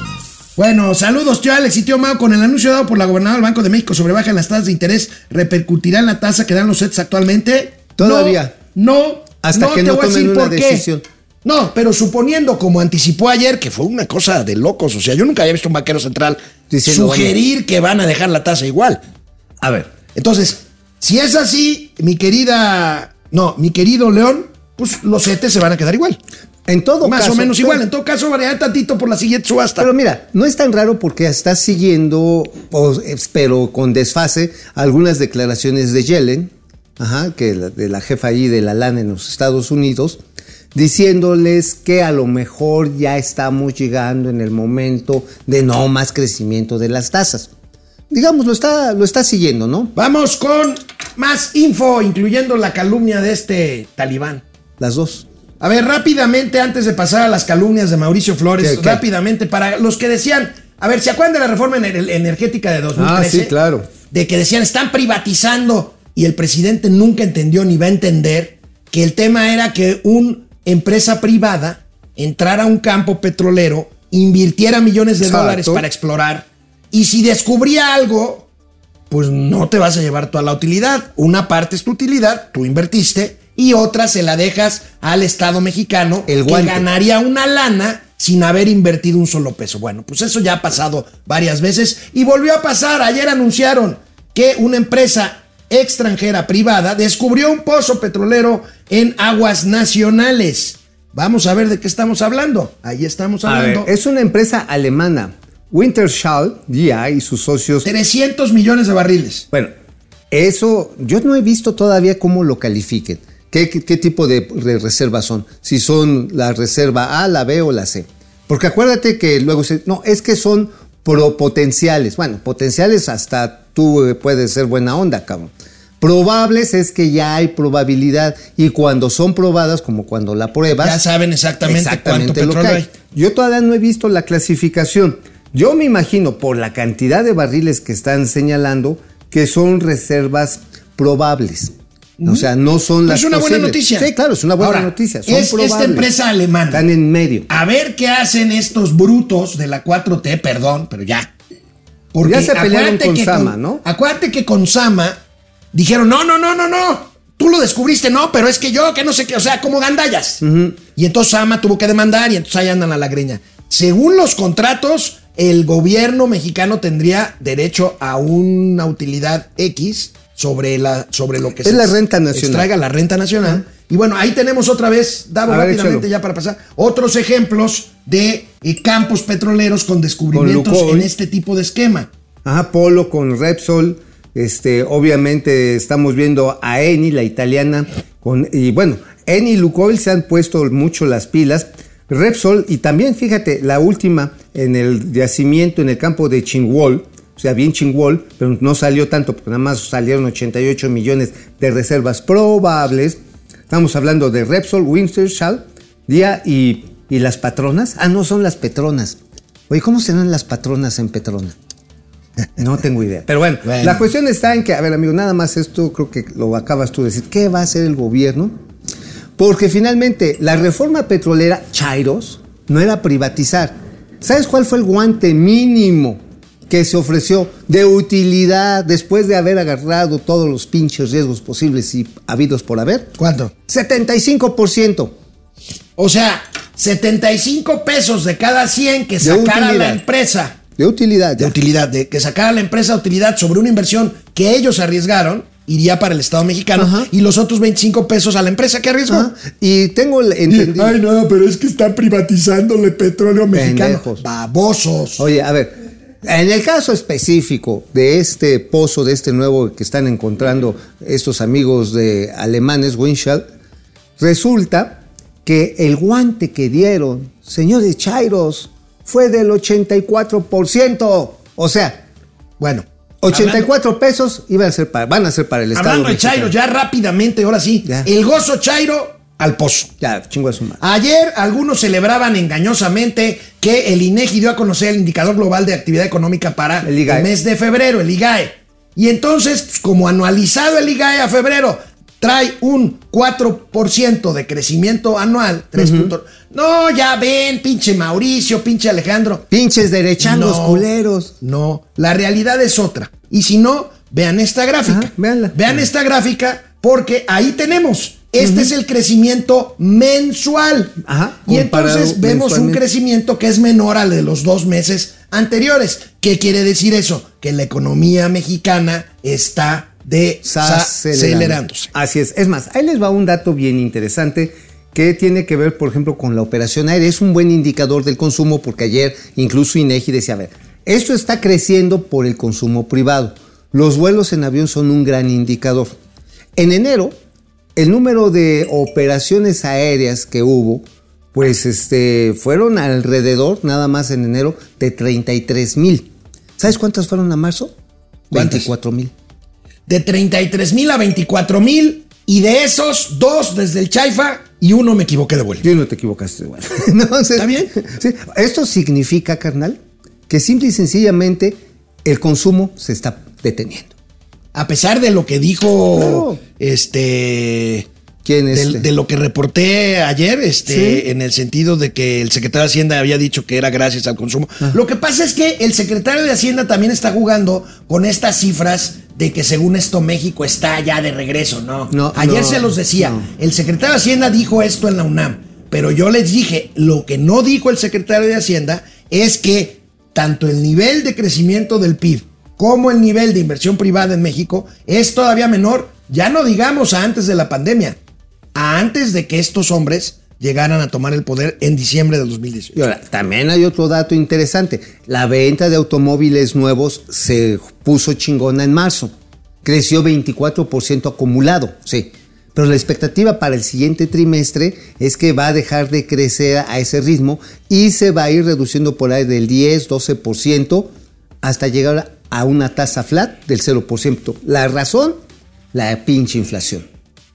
Bueno, saludos, tío Alex y tío Mao. Con el anuncio dado por la gobernadora del Banco de México sobre baja en las tasas de interés, ¿repercutirá en la tasa que dan los sets actualmente? Todavía. No, no. Hasta que no tomen una qué. No, pero suponiendo, como anticipó ayer, que fue una cosa de locos. O sea, yo nunca había visto un banquero central Diciendo, sugerir que van a dejar la tasa igual. A ver, Entonces, si es así, mi querida. No, mi querido León, pues los CETES se van a quedar igual. en todo Más caso. o menos pero- igual. En todo caso, variará tantito por la siguiente subasta. Pero mira, no es tan raro porque está siguiendo, pero con desfase, algunas declaraciones de Yellen, ajá, que la- de la jefa ahí de la LAN en los Estados Unidos, diciéndoles que a lo mejor ya estamos llegando en el momento de no más crecimiento de las tasas. Digamos, lo está, lo está siguiendo, ¿no? Vamos con más info, incluyendo la calumnia de este talibán. Las dos. A ver, rápidamente, antes de pasar a las calumnias de Mauricio Flores, ¿Qué, qué? rápidamente, para los que decían, a ver, ¿se acuerdan de la reforma ener- energética de 2013? Ah, sí, claro. De que decían, están privatizando, y el presidente nunca entendió ni va a entender que el tema era que una empresa privada entrara a un campo petrolero, invirtiera millones de Exacto. dólares para explorar, y si descubría algo, pues no te vas a llevar toda la utilidad. Una parte es tu utilidad, tú invertiste, y otra se la dejas al Estado mexicano, El que ganaría una lana sin haber invertido un solo peso. Bueno, pues eso ya ha pasado varias veces y volvió a pasar. Ayer anunciaron que una empresa extranjera privada descubrió un pozo petrolero en aguas nacionales. Vamos a ver de qué estamos hablando. Ahí estamos A ver, hablando. es una empresa alemana, Wintershall GI y sus socios 300 millones de barriles. Bueno, eso yo no he visto todavía cómo lo califiquen. ¿Qué, qué- qué tipo de, de reservas son? Si son la reserva A, la B o la C. Porque acuérdate que luego se... No, es que son pro potenciales. Bueno, potenciales hasta tú eh, puedes ser buena onda, cabrón. Probables es que ya hay probabilidad y cuando son probadas, como cuando la pruebas, Ya saben exactamente, cuánto lo que petróleo hay. hay. Yo todavía no he visto la clasificación. Yo me imagino, por la cantidad de barriles que están señalando, que son reservas probables. O sea, no son las es una buena noticia. Sí, claro, es una buena Ahora, noticia. Son es esta empresa alemana. Están en medio. A ver qué hacen estos brutos de la 4T, perdón, pero ya. Ya se pelearon con Sama, ¿no? Acuérdate que con Sama dijeron, no, no, no, no, no. Tú lo descubriste, no, pero es que yo, que no sé qué, o sea, como gandallas. Y entonces Sama tuvo que demandar y entonces ahí andan a la greña. Según los contratos, el gobierno mexicano tendría derecho a una utilidad X sobre, la, sobre lo que Es la renta nacional. extraiga la renta nacional. Y bueno, ahí tenemos otra vez, Davo, ver, rápidamente ya para pasar, otros ejemplos de eh, campos petroleros con descubrimientos en este tipo de esquema. Ajá, Polo con Repsol. Este, obviamente estamos viendo a Eni, la italiana, con, y bueno, Eni y Lukoil se han puesto mucho las pilas. Repsol, y también fíjate, la última en el yacimiento en el campo de Chingwol, o sea, bien Chingwol, pero no salió tanto, porque nada más salieron 88 millones de reservas probables. Estamos hablando de Repsol, Wintershall, Día y, y las patronas. Ah, no, son las petronas. Oye, ¿cómo serán las patronas en Petrona? No tengo idea. Pero bueno, Bueno. la cuestión está en que, a ver, amigo, nada más esto creo que lo acabas tú de decir. ¿Qué va a hacer el gobierno? Porque finalmente la reforma petrolera, Chairos, no era privatizar. ¿Sabes cuál fue el guante mínimo que se ofreció de utilidad después de haber agarrado todos los pinches riesgos posibles y habidos por haber? ¿Cuánto? 75%. O sea, 75 pesos de cada 100 que sacara la empresa. De utilidad. De utilidad, de que sacara la empresa utilidad sobre una inversión que ellos arriesgaron, iría para el Estado mexicano Ajá. y los otros 25 pesos a la empresa que arriesgó. Ajá. Y tengo el entendido. Ay, no, pero es que están privatizándole petróleo mexicano. Pendejos. Babosos. Oye, a ver, en el caso específico de este pozo, de este nuevo que están encontrando estos amigos de alemanes, Winshall, resulta que el guante que dieron, señores Chairos, fue del 84%. O sea, Bueno. 84 pesos iban a ser para, van a ser para el Estado. Hablando de. Chairo, ya rápidamente, ahora sí. Ya. El gozo Chairo al pozo. Ya, chingo a su madre. Ayer algunos celebraban engañosamente que el INEGI dio a conocer el indicador global de actividad económica para El mes de febrero, el IGAE. Y entonces, pues, como anualizado el IGAE a febrero, trae un 4% de crecimiento anual, 3 puntos. No, ya ven, pinche Mauricio, pinche Alejandro. Pinches derechangos No. culeros. No, la realidad es otra. Y si no, vean esta gráfica. Ajá, véanla. Vean esta gráfica porque ahí tenemos. Este es el crecimiento mensual. Ajá, y entonces vemos un crecimiento que es menor al de los dos meses anteriores. ¿Qué quiere decir eso? Que la economía mexicana está desacelerándose. Así es. Es más, ahí les va un dato bien interesante que tiene que ver, por ejemplo, con la operación aérea. Es un buen indicador del consumo porque ayer incluso INEGI decía, a ver, esto está creciendo por el consumo privado. Los vuelos en avión son un gran indicador. En enero, el número de operaciones aéreas que hubo, pues este, fueron alrededor, nada más en enero, de 33 mil. ¿Sabes cuántas fueron a marzo? ¿Cuántas? 24 mil. De 33 mil a 24 mil. Y de esos, dos desde el Chaifa y uno me equivoqué de vuelo. Yo no te equivocaste, güey. Entonces, ¿Está bien? sí. Esto significa, carnal, que simple y sencillamente el consumo se está deteniendo. A pesar de lo que dijo Claro. este. ¿Quién es? De, de lo que reporté ayer, este, Sí. en el sentido de que el secretario de Hacienda había dicho que era gracias al consumo. Lo que pasa es que el secretario de Hacienda también está jugando con estas cifras de que según esto México está ya de regreso, ¿no? No, ayer no, se los decía, no. el secretario de Hacienda dijo esto en la UNAM, pero yo les dije, lo que no dijo el secretario de Hacienda es que tanto el nivel de crecimiento del PIB como el nivel de inversión privada en México es todavía menor, ya no digamos antes de la pandemia, antes de que estos hombres llegaran a tomar el poder en diciembre del 2018. Y ahora, también hay otro dato interesante. La venta de automóviles nuevos se puso chingona en marzo. Creció 24% acumulado, sí. Pero la expectativa para el siguiente trimestre es que va a dejar de crecer a ese ritmo y se va a ir reduciendo por ahí del 10, 12% hasta llegar a una tasa flat del 0%. La razón, la pinche inflación.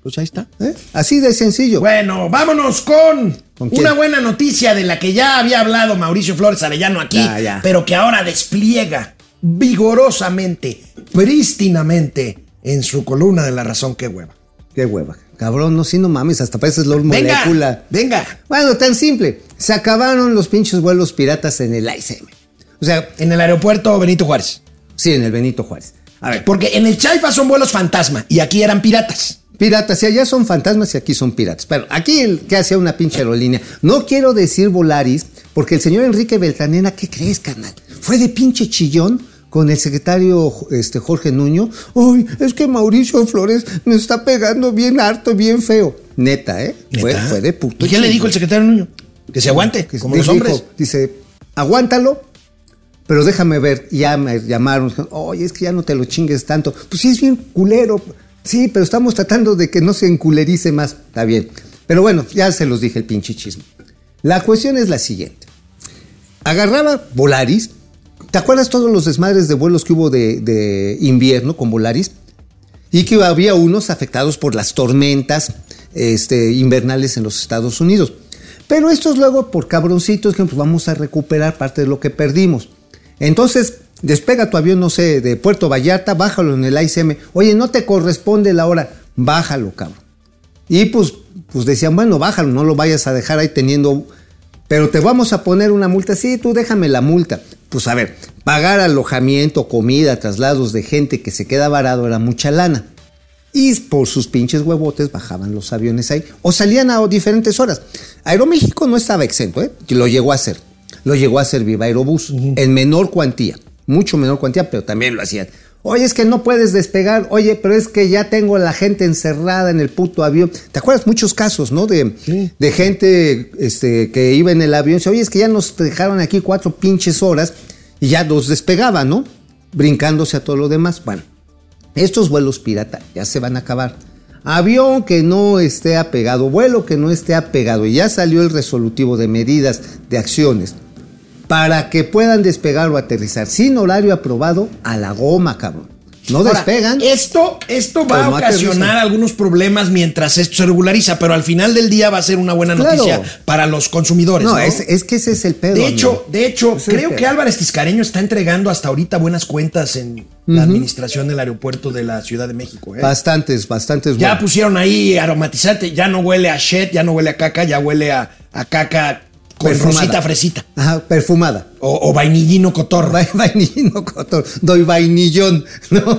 Pues ahí está. ¿eh? Así de sencillo. Bueno, vámonos con, una buena noticia de la que ya había hablado Mauricio Flores Arellano aquí, Ya, ya. pero que ahora despliega vigorosamente, prístinamente en su columna de La Razón que hueva. Qué hueva. Cabrón, no, si no mames, hasta pareces Lord Venga, Molecula. venga. Bueno, tan simple. Se acabaron los pinches vuelos piratas en el ICM. O sea, En el aeropuerto Benito Juárez. Sí, en el Benito Juárez. A ver, Porque en el Chaifa son vuelos fantasma y aquí eran piratas. piratas, si allá son fantasmas y aquí son piratas. Pero aquí el que hacía una pinche aerolínea. No quiero decir Volaris, porque el señor Enrique Beltranena, ¿qué crees, carnal? Fue de pinche chillón con el secretario este, Jorge Nuño. Ay, es que Mauricio Flores me está pegando bien harto, bien feo. Neta, ¿eh? Fue, ¿Neta? fue de puto ¿Y qué le dijo el secretario Nuño? Que se aguante, que como dijo- los hombres. dice, aguántalo, pero déjame ver. Ya me llamaron, oye, es que ya no te lo chingues tanto. Pues sí, es bien culero. Sí, pero estamos tratando de que no se enculerice más. Está bien. Pero bueno, ya se los dije el pinche chisme. La cuestión es la siguiente. Agarraba Volaris. ¿Te acuerdas todos los desmadres de vuelos que hubo de, de invierno con Volaris? y que había unos afectados por las tormentas este, invernales en los Estados Unidos. Pero estos luego, por cabroncitos, que pues vamos a recuperar parte de lo que perdimos. Entonces, despega tu avión, no sé, de Puerto Vallarta, bájalo en el ICM. Oye, no te corresponde la hora, bájalo, cabrón. Y pues, pues decían, bueno, bájalo, no lo vayas a dejar ahí teniendo... Pero te vamos a poner una multa. Sí, tú déjame la multa. Pues a ver, pagar alojamiento, comida, traslados de gente que se queda varado era mucha lana. Y por sus pinches huevotes bajaban los aviones ahí o salían a diferentes horas. Aeroméxico no estaba exento, ¿eh? Lo llegó a hacer. Lo llegó a hacer Viva Aerobús en menor cuantía, mucho menor cuantía, pero también lo hacían. Oye, es que no puedes despegar. Oye, pero es que ya tengo a la gente encerrada en el puto avión. ¿Te acuerdas muchos casos, no? De, de gente este, que iba en el avión. y dice, Oye, es que ya nos dejaron aquí cuatro pinches horas y ya nos despegaban, ¿no? Brincándose a todo lo demás. Bueno, estos vuelos pirata ya se van a acabar. Avión que no esté apegado, vuelo que no esté apegado, y ya salió el resolutivo de medidas de acciones para que puedan despegar o aterrizar sin horario aprobado a la goma, cabrón. No Ahora, despegan. Esto, esto va Pues a no ocasionar algunos problemas mientras esto se regulariza, pero al final del día va a ser una buena Claro. noticia para los consumidores. No, No, Es, es que ese es el pedo. de hecho, amigo. de hecho, es creo que Álvarez Tiscareño está entregando hasta ahorita buenas cuentas en la administración del aeropuerto de la Ciudad de México. ¿eh? Bastantes, bastantes. Ya pusieron ahí aromatizante, ya no huele a shit, ya no huele a caca, ya huele a, a caca con Perfumada. rosita fresita. Ajá, perfumada. O, o vainillino cotorro. Va- Vainillino cotor. Doy vainillón. No.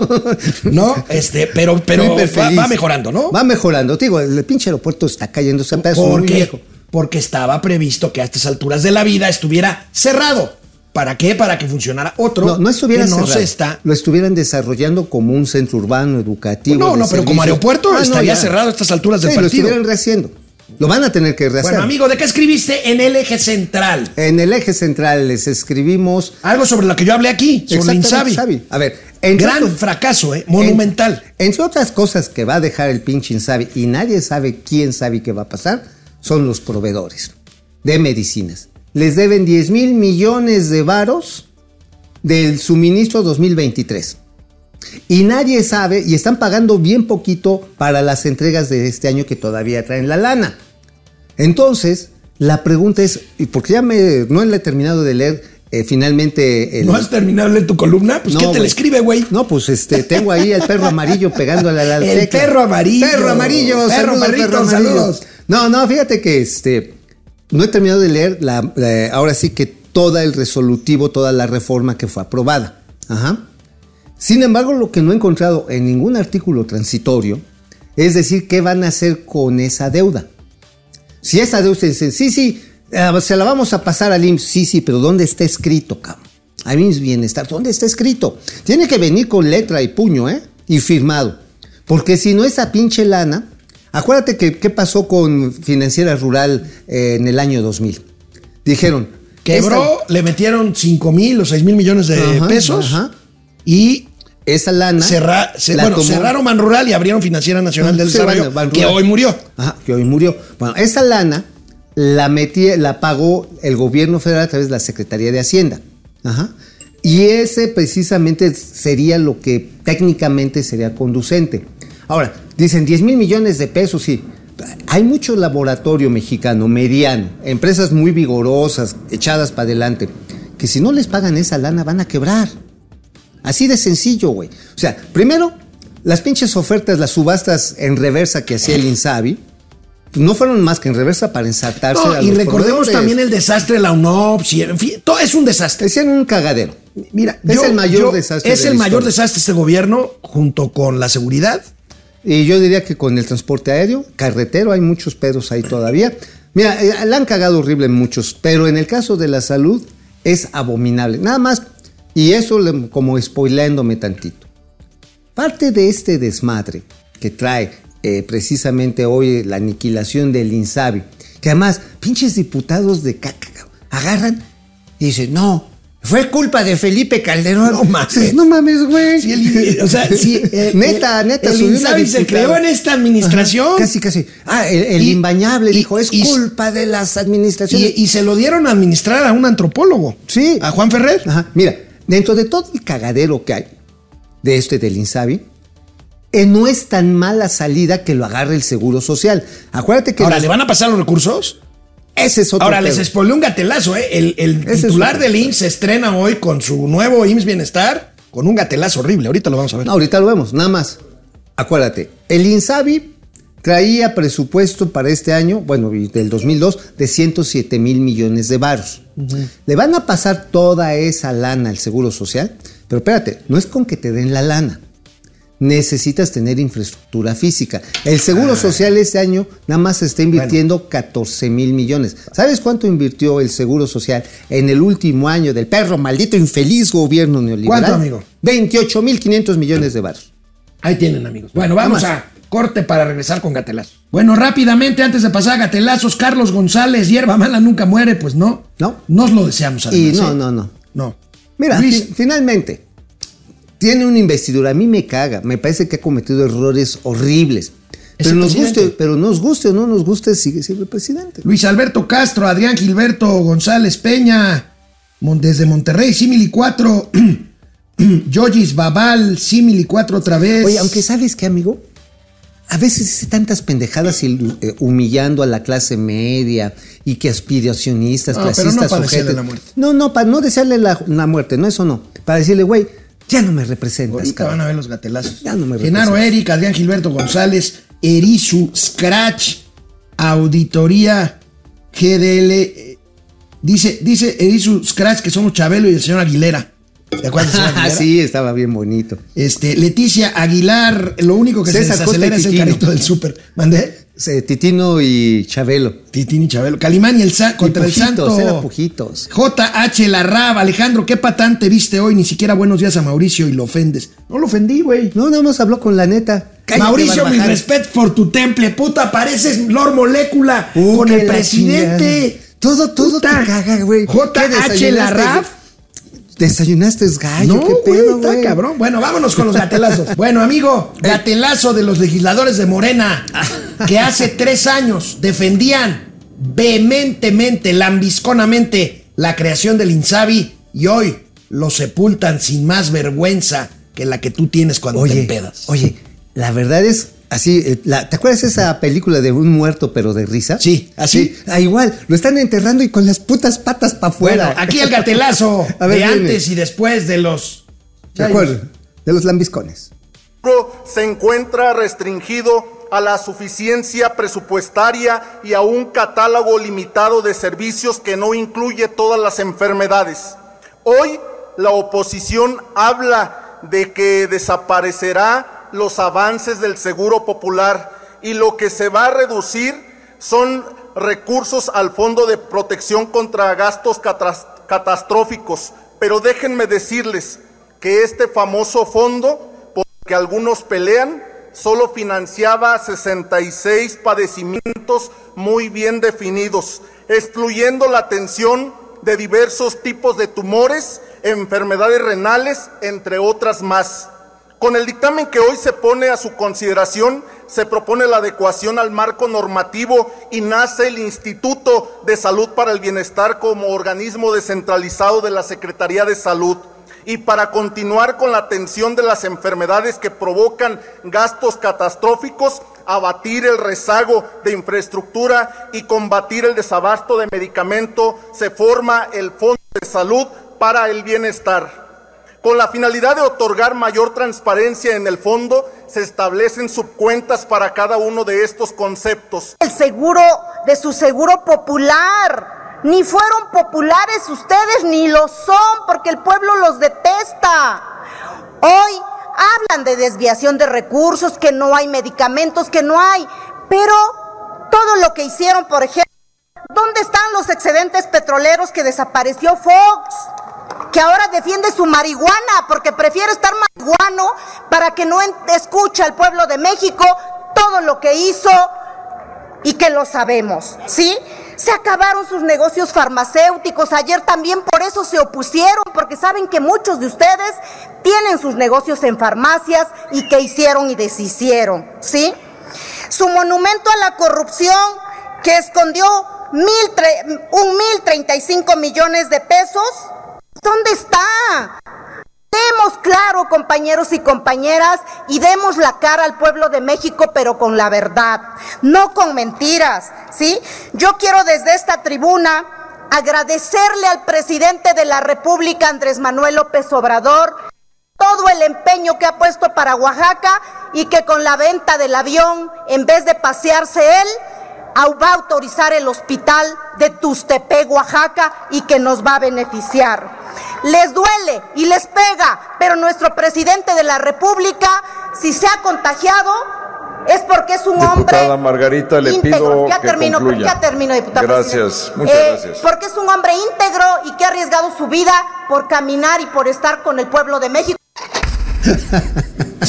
¿No? Este, pero, pero va, mejorando, ¿no? Va mejorando. Te digo, el pinche aeropuerto está cayéndose a pedazos muy Porque, viejo. porque estaba previsto que a estas alturas de la vida estuviera cerrado. ¿Para qué? Para que funcionara otro. No, no estuviera que no cerrado. se está. Lo estuvieran desarrollando como un centro urbano, educativo. No, no, pero como aeropuerto Ah, estaría cerrado a estas alturas del Sí, lo partido. estuvieran rehaciendo. Lo van a tener que rehacer. Bueno, amigo, ¿de qué escribiste en el eje central? En el eje central les escribimos. Algo sobre lo que yo hablé aquí, sobre Insabi. Insabi. A ver, entre Gran fracaso, ¿eh? Monumental. En- entre otras cosas que va a dejar el pinche Insabi y nadie sabe quién sabe qué va a pasar, son los proveedores de medicinas. Les deben 10 mil millones de varos del suministro 2023. Y nadie sabe, y están pagando bien poquito para las entregas de este año que todavía traen la lana. Entonces, la pregunta es, y porque ya me, no le he terminado de leer eh, finalmente el, ¿No has terminado de tu columna? Pues No, ¿qué te le güey. escribe, güey? no, pues este, tengo ahí el perro amarillo pegándole a la El tecla. perro amarillo. Perro amarillo, Perro saludos, perro amarillo. saludos. No, no, fíjate que este, no he terminado de leer la, la- ahora sí que todo el resolutivo, toda la reforma que fue aprobada. Ajá. Sin embargo, lo que no he encontrado en ningún artículo transitorio es decir qué van a hacer con esa deuda. Si esa deuda dicen, sí, sí, eh, se la vamos a pasar al IMSS, sí, sí, pero ¿dónde está escrito, cabrón? Al IMSS Bienestar, ¿dónde está escrito? Tiene que venir con letra y puño, ¿eh? Y firmado. Porque si no, esa pinche lana, acuérdate que qué pasó con Financiera Rural eh, en el año 2000. Dijeron, Quebró, le metieron 5 mil o 6 mil millones de Ajá, pesos ajá. y esa, lana... cerra- la bueno, tomó- cerraron Ban Rural y abrieron Financiera Nacional del Sí, Desarrollo, bueno, que hoy murió. Ajá, que hoy murió. Bueno, esa lana la metí, la pagó el gobierno federal a través de la Secretaría de Hacienda. Ajá. Y ese precisamente sería lo que técnicamente sería conducente. Ahora, dicen 10 mil millones de pesos, sí. Hay mucho laboratorio mexicano, mediano, empresas muy vigorosas, echadas para adelante, que si no les pagan esa lana van a quebrar. Así de sencillo, güey. O sea, primero, las pinches ofertas, las subastas en reversa que hacía el Insabi, no fueron más que en reversa para ensartarse No, a y los recordemos proveedores. también el desastre de la UNOPS, y, en fin, todo es un desastre. Hicieron un cagadero. Mira, Es yo- el mayor yo- desastre Es de el la mayor desastre este gobierno, junto con la seguridad. Y yo diría que con el transporte aéreo, carretero, hay muchos pedos ahí todavía. Mira, eh, la han cagado horrible en muchos, pero en el caso de la salud es abominable. Nada más, y eso como spoileándome tantito. Parte de este desmadre que trae eh, precisamente hoy la aniquilación del INSABI, que además, pinches diputados de caca agarran y dicen, no, fue culpa de Felipe Calderón. No mames. Dices, No mames, güey. Sí, el- o sea, sí, eh, neta, neta, el Insabi se creó en esta administración. Ajá, casi, casi. Ah, el, el Y- imbañable y- dijo, es y- culpa de las administraciones. Y, y se lo dieron a administrar a un antropólogo. Sí. A Juan Ferrer. Ajá. Mira, dentro de todo el cagadero que hay de este del Insabi, eh, no es tan mala salida que lo agarre el Seguro Social. Acuérdate que Ahora, ¿le van a pasar los recursos? ese es otro Ahora, les pedo. spoilé un gatelazo, ¿eh? El, el titular del. IMSS se estrena hoy con su nuevo IMSS Bienestar, con un gatelazo horrible. Ahorita lo vamos a ver. No, ahorita lo vemos, nada más. Acuérdate, el Insabi traía presupuesto para este año, bueno, y del 2002, de 107 mil millones de varos. Le van a pasar toda esa lana al Seguro Social, pero espérate, no es con que te den la lana. Necesitas tener infraestructura física. El Seguro Social este año nada más está invirtiendo 14 mil millones. ¿Sabes cuánto invirtió el Seguro Social en el último año del perro maldito infeliz gobierno neoliberal? ¿Cuánto, amigo? 28 mil 500 millones de varos. Ahí tienen, amigos. Bueno, vamos a corte para regresar con gatelazos. Bueno, rápidamente, antes de pasar a gatelazos, Carlos González, hierba mala nunca muere, pues no. No. Nos lo deseamos, Y además. no, ¿eh? no, no. No. Mira, Luis, fi- finalmente, tiene una investidura. A mí me caga. Me parece que ha cometido errores horribles. Es Pero nos, guste, pero nos guste o no nos guste, sigue siendo el presidente. Luis Alberto Castro, Adrián Gilberto González Peña, desde Monterrey, Simili 4. Yogis Babal, Simili 4 otra vez. Oye, aunque sabes qué, amigo, a veces dice tantas pendejadas y, eh, humillando a la clase media y que aspiracionistas, No, pero clasistas, no para desearle ojetes. la muerte. No, no, para no desearle la, la muerte, no, eso no. Para decirle, güey, ya no me representas, Ahorita van cabrón. a ver los gatelazos. Ya no me Genaro representas. Eric, Adrián Gilberto González, Erizu, Scratch, Auditoría GDL. eh, Dice, dice Erizu Scratch que somos Chabelo y el señor Aguilera. ¿Te acuerdas Ah, sí, estaba bien bonito. Este, Leticia Aguilar, lo único que César se desacelera y es el Titino. carrito del súper. ¿Mandé? Titino y Chabelo. Titini Chabelo. Calimán y el Sa- contra y el Pujitos, Santo. era Pujitos. JH Larrab, Alejandro, ¿qué patán te viste hoy? Ni siquiera buenos días a Mauricio y lo ofendes. No lo ofendí, güey. No, nada más habló con la neta. Cállate, Mauricio, mi respeto por tu temple, puta, pareces Lord Molécula Uh, con el presidente. chingada. Todo, todo te caga, güey. ¿Qué JH? Larrab. Desayunaste es gallo, No, qué güey, pedo, está cabrón. Bueno, vámonos con los gatelazos. bueno, amigo, gatelazo de los legisladores de Morena, que hace tres años defendían vehementemente, lambisconamente, la creación del INSABI y hoy lo sepultan sin más vergüenza que la que tú tienes cuando te empedas. oye, la verdad es así. eh, la- ¿Te acuerdas esa película de un muerto pero de risa? Sí, así. Ah, igual, lo están enterrando y con las putas patas para Bueno, afuera. aquí el gatelazo A ver, de viene. antes y después de los... ¿De acuerdo? De los lambiscones. se encuentra restringido a la suficiencia presupuestaria y a un catálogo limitado de servicios que no incluye todas las enfermedades. Hoy la oposición habla de que desaparecerá los avances del seguro popular y lo que se va a reducir son recursos al Fondo de Protección contra Gastos Catastróficos. Pero déjenme decirles que este famoso fondo, porque algunos pelean, solo financiaba 66 padecimientos muy bien definidos, excluyendo la atención de diversos tipos de tumores, enfermedades renales, entre otras más. Con el dictamen que hoy se pone a su consideración, se propone la adecuación al marco normativo y nace el Instituto de Salud para el Bienestar como organismo descentralizado de la Secretaría de Salud. Y para continuar con la atención de las enfermedades que provocan gastos catastróficos, abatir el rezago de infraestructura y combatir el desabasto de medicamento, se forma el Fondo de Salud para el Bienestar. Con la finalidad de otorgar mayor transparencia en el fondo, se establecen subcuentas para cada uno de estos conceptos. El seguro de su seguro popular. Ni fueron populares ustedes, ni lo son, porque el pueblo los detesta. Hoy hablan de desviación de recursos, que no hay medicamentos, que no hay, pero todo lo que hicieron, por ejemplo, ¿dónde están los excedentes petroleros que desapareció Fox? Que ahora defiende su marihuana porque prefiere estar marihuano para que no escuche al pueblo de México todo lo que hizo y que lo sabemos, ¿sí? Se acabaron sus negocios farmacéuticos, ayer también por eso se opusieron, porque saben que muchos de ustedes tienen sus negocios en farmacias y que hicieron y deshicieron, ¿sí? Su monumento a la corrupción que escondió mil un mil treinta y cinco millones de pesos, ¿dónde está? Demos claro, compañeros y compañeras, y demos la cara al pueblo de México, pero con la verdad, no con mentiras, ¿sí? Yo quiero desde esta tribuna agradecerle al presidente de la República, Andrés Manuel López Obrador, todo el empeño que ha puesto para Oaxaca y que con la venta del avión, en vez de pasearse él, va a autorizar el hospital de Tustepec, Oaxaca, y que nos va a beneficiar. Les duele y les pega, pero nuestro presidente de la República, si se ha contagiado, es porque es un Diputada hombre Margarita, le íntegro. pido ya que termino, concluya. ya termino, diputada. Gracias, muchas Eh, gracias. Porque es un hombre íntegro y que ha arriesgado su vida por caminar y por estar con el pueblo de México.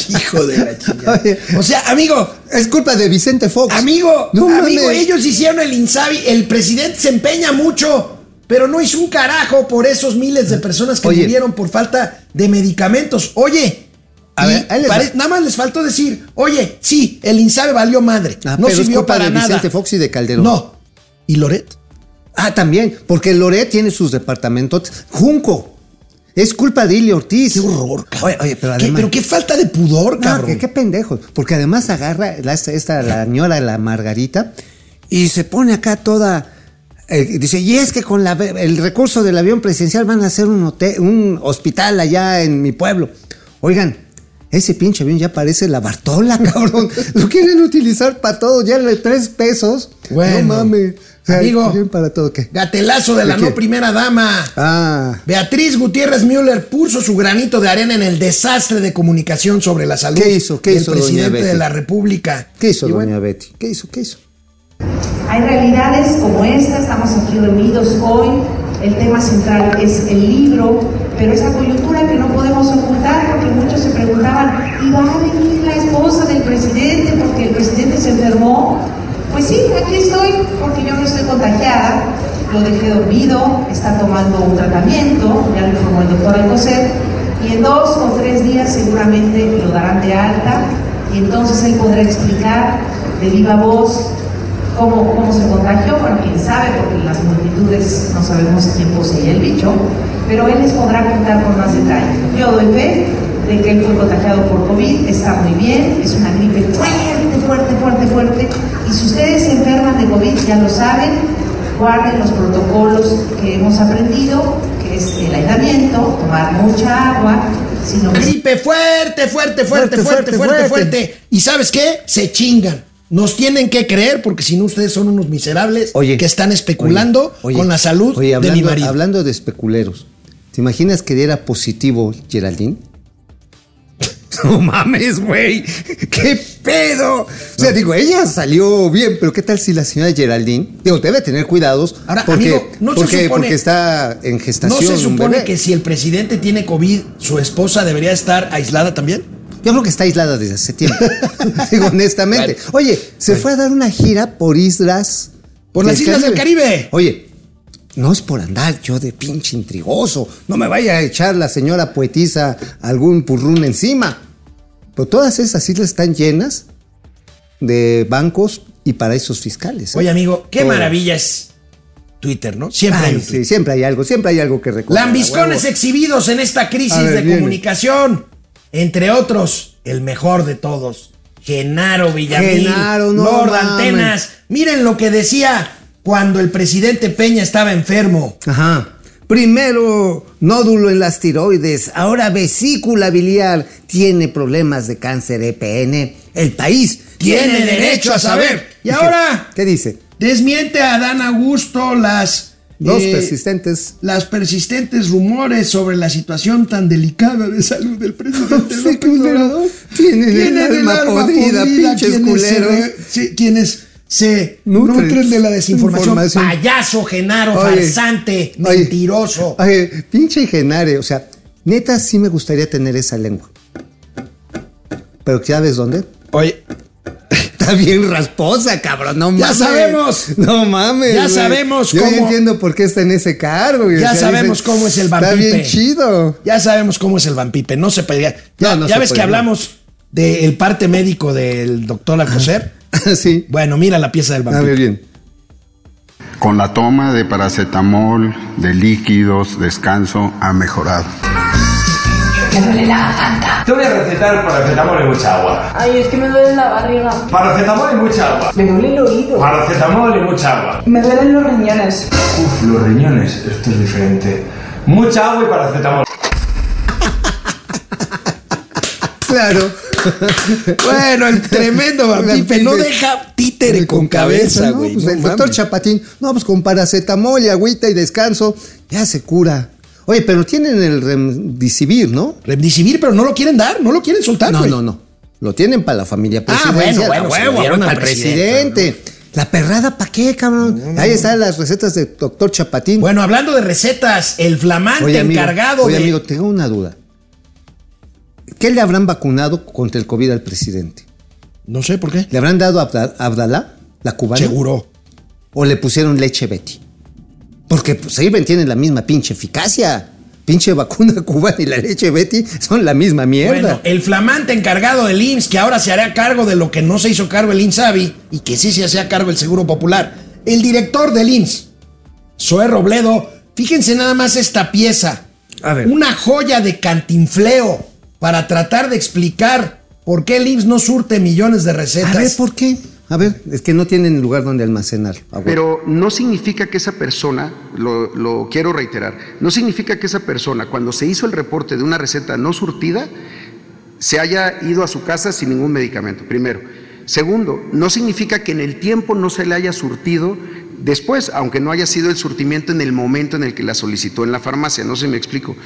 Hijo de la chingada. O sea, amigo, es culpa de Vicente Fox. amigo, No amigo, mames. ellos hicieron el Insabi, el presidente se empeña mucho, pero no hizo un carajo por esos miles de personas que Oye. murieron por falta de medicamentos. Oye, A ver, pare- nada más les faltó decir, oye, sí, el Insabi valió madre, Ah, no pero es sirvió culpa para de nada. Vicente Fox y de Calderón. No. ¿Y Loret? Ah, también, porque Loret tiene sus departamentos. Junco. Es culpa de Ili Ortiz. Qué horror, cabrón. Oye, oye, pero ¿Qué- además. pero qué falta de pudor, cabrón. qué pendejo. Porque además agarra la, esta, esta, la señora, la Margarita, y se pone acá toda. Eh, dice, y es que con la, el recurso del avión presidencial van a hacer un, hotel, un hospital allá en mi pueblo. Oigan, ese pinche avión ya parece la Bartola, cabrón. Lo quieren utilizar para todo, ya le tres pesos. Bueno, no mames. O sea, amigo. para todo, ¿qué? Gatelazo de la ¿De no primera dama. Ah, Beatriz Gutiérrez Müller puso su granito de arena en el desastre de comunicación sobre la salud ¿Qué hizo? ¿Qué hizo, doña presidente de Betty? la República. ¿qué hizo Y doña bueno, Betty? ¿Qué hizo? ¿Qué hizo? Hay realidades como esta, estamos aquí reunidos hoy, el tema central es el libro, pero esa coyuntura que no podemos ocultar porque muchos se preguntaban, ¿y va a venir la esposa del presidente porque el presidente se enfermó? Pues sí, aquí estoy porque yo no estoy contagiada, lo dejé dormido, está tomando un tratamiento, ya lo informó el doctor Alcocer, y en dos o tres días seguramente lo darán de alta. Y entonces él podrá explicar de viva voz cómo, cómo se contagió, bueno, quién sabe, porque las multitudes no sabemos quién poseía el bicho, pero él les podrá contar con más detalle. Yo doy fe de que él fue contagiado por COVID, está muy bien, es una gripe fuerte, fuerte, fuerte, fuerte, y si ustedes se enferman de COVID, ya lo saben, guarden los protocolos que hemos aprendido, que es el aislamiento, tomar mucha agua, Gripe fuerte, fuerte, fuerte, fuerte, fuerte, fuerte, fuerte, ¿Y sabes qué? Se chingan. Nos tienen que creer porque si no ustedes son unos miserables Oye, que están especulando Oye, con la salud oye, de hablando, mi marido. Hablando de especuleros, ¿te imaginas que diera positivo Geraldine? No mames, güey. ¿Qué pedo? O sea, digo, ella salió bien, pero ¿qué tal si la señora Geraldine? Digo, debe tener cuidados. Ahora, porque, amigo, no se porque, supone- porque está en ¿No gestación. se un supone que si el presidente tiene COVID, su esposa debería estar aislada también? Yo creo que está aislada desde hace tiempo. digo, honestamente. Oye, se fue a dar una gira por islas. Por las islas del Caribe. Oye, no es por andar yo de pinche intrigoso. No me vaya a echar la señora poetisa algún purrún encima. Pero todas esas islas están llenas de bancos y paraísos fiscales. ¿eh? Oye, amigo, qué maravilla es Twitter, ¿no? Siempre hay un sí, siempre hay algo, siempre hay algo que recordar. Lambiscones exhibidos en esta crisis ver, de viene. comunicación. Entre otros, el mejor de todos, Genaro Villamil. Genaro, no Lord mames. Antenas. Miren lo que decía cuando el presidente Peña estaba enfermo. Ajá. Primero, nódulo en las tiroides, ahora vesícula biliar, tiene problemas de cáncer EPN. El país Tiene derecho a saber. Y ¿Qué- ahora ¿Qué dice? desmiente a Dan Augusto las Dos eh, persistentes. las persistentes rumores sobre la situación tan delicada de salud del presidente Sí, López culero. Obrador. Tienen el Tienen alma podrida, pinches quienes se culeros. re- sí, quienes se Nutren. nutren, de la desinformación. Información. Payaso, Genaro, Oye, farsante, oye. mentiroso. Oye, pinche Genare, o sea, neta sí me gustaría tener esa lengua. Pero ¿sabes dónde? Oye, Está bien rasposa, cabrón, no Ya mames. sabemos. No mames. Ya güey. sabemos Yo ya cómo- entiendo por qué está en ese cargo. güey. Ya O sea, sabemos dice, cómo es el Está vampipe. bien chido. ya sabemos cómo es el vampipe, no se pelea. Ya, No, no ya se ves que hablamos del parte médico del doctor Alcocer. sí. Bueno, mira la pieza del A vampipe. ver, bien. Con la toma de paracetamol, de líquidos, descanso, ha mejorado. Me duele la garganta. Te voy a recetar paracetamol y mucha agua. Ay, es que me duele la barriga. Paracetamol y mucha agua. Me duele el oído. Paracetamol y mucha agua. Me duelen los riñones. Uf, los riñones, esto es diferente. Mucha agua y paracetamol. Claro. Bueno, el tremendo vampipe no deja títere con cabeza, ¿no? güey. Pues no el doctor. Chapatín, no, pues con paracetamol y agüita y descanso, ya se cura. Oye, pero tienen el remdesivir, ¿no? Remdesivir, pero no lo quieren dar, no lo quieren soltar, No, no, no. Lo tienen para la familia Ah, presidencial. bueno, bueno, a dieron para al presidente. La perrada, ¿para qué, cabrón? Ahí están las recetas de doctor Chapatín. Bueno, hablando de recetas, el flamante Oye, amigo, encargado oye, de. amigo, tengo una duda. ¿Qué le habrán vacunado contra el COVID al presidente? No sé por qué. ¿Le habrán dado Abda- Abdalá, la cubana? Seguro. ¿O le pusieron leche Betty? Porque pues ahí tienen la misma pinche eficacia. Pinche vacuna cubana y la leche Betty son la misma mierda. Bueno, el flamante encargado del IMSS, que ahora se hará cargo de lo que no se hizo cargo el INSABI y que sí se hacía cargo el Seguro Popular. El director del IMSS, Zoé Robledo, fíjense nada más esta pieza. A ver. una joya de cantinfleo para tratar de explicar por qué el IMSS no surte millones de recetas. A ver, ¿por qué? A ver, es que no tienen lugar donde almacenar. Pero no significa que esa persona, lo, lo quiero reiterar, no significa que esa persona, cuando se hizo el reporte de una receta no surtida, se haya ido a su casa sin ningún medicamento, primero. Segundo, no significa que en el tiempo no se le haya surtido después, aunque no haya sido el surtimiento en el momento en el que la solicitó en la farmacia, no sé si me explico.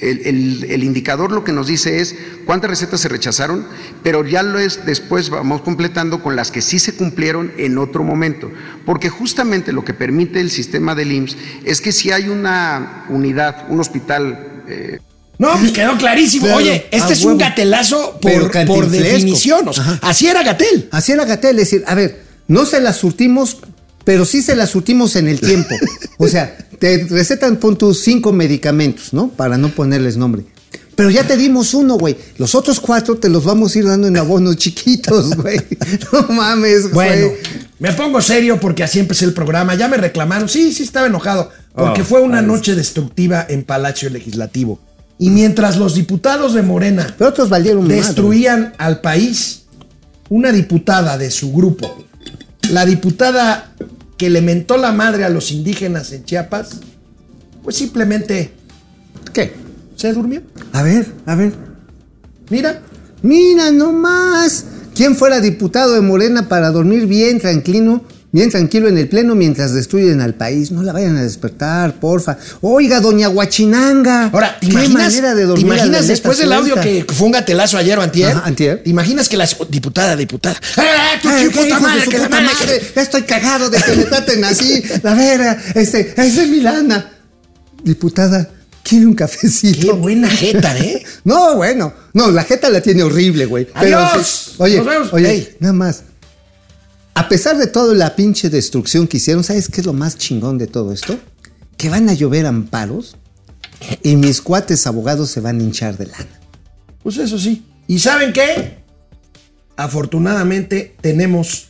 El, el- el indicador lo que nos dice es cuántas recetas se rechazaron, pero ya lo es después vamos completando con las que sí se cumplieron en otro momento, porque justamente lo que permite el sistema del IMSS es que si hay una unidad, un hospital eh, No, pues quedó clarísimo. Pero, Oye, este a es un gatelazo por, por definición. o sea, Ajá. así era Gatel. Así era Gatel, es decir, a ver, no se la surtimos, pero sí se la surtimos en el tiempo. O sea, te recetan, pon tus cinco medicamentos, ¿no? Para no ponerles nombre. Pero ya te dimos uno, güey. Los otros cuatro te los vamos a ir dando en abonos chiquitos, güey. No mames, güey. Bueno, me pongo serio porque así empecé el programa. Ya me reclamaron. Sí, sí, estaba enojado. Porque Oh, fue una noche destructiva en Palacio Legislativo. Y mientras los diputados de Morena Pero otros valieron más, destruían al país, una diputada de su grupo, la diputada que le mentó la madre a los indígenas en Chiapas, pues simplemente ¿Qué? se durmió. A ver, a ver. Mira, Mira nomás. ¿Quién fuera diputado de Morena para dormir bien tranquilo, bien tranquilo en el pleno mientras destruyen al país? No la vayan a despertar, porfa. Oiga, doña Guachinanga. Ahora, ¿te ¿Qué imaginas, manera de ¿te dormir imaginas la después del audio que fue un gatelazo ayer o antier? Ajá, antier. ¿Te imaginas que la diputada, diputada? ¡Ah, tu Ay, puta qué de madre, su que la puta madre! Ya estoy cagado de que me traten así. A ver, este, es mi lana. Diputada, ¿quiere un cafecito? Qué buena jeta, ¿eh? No, bueno. No, la jeta la tiene horrible, güey. Pero Adiós. Oye, Nos vemos. oye, Ey. nada más. A pesar de toda la pinche destrucción que hicieron, ¿sabes qué es lo más chingón de todo esto? Que van a llover amparos y mis cuates abogados se van a hinchar de lana. Pues eso sí. ¿Y saben qué? Afortunadamente tenemos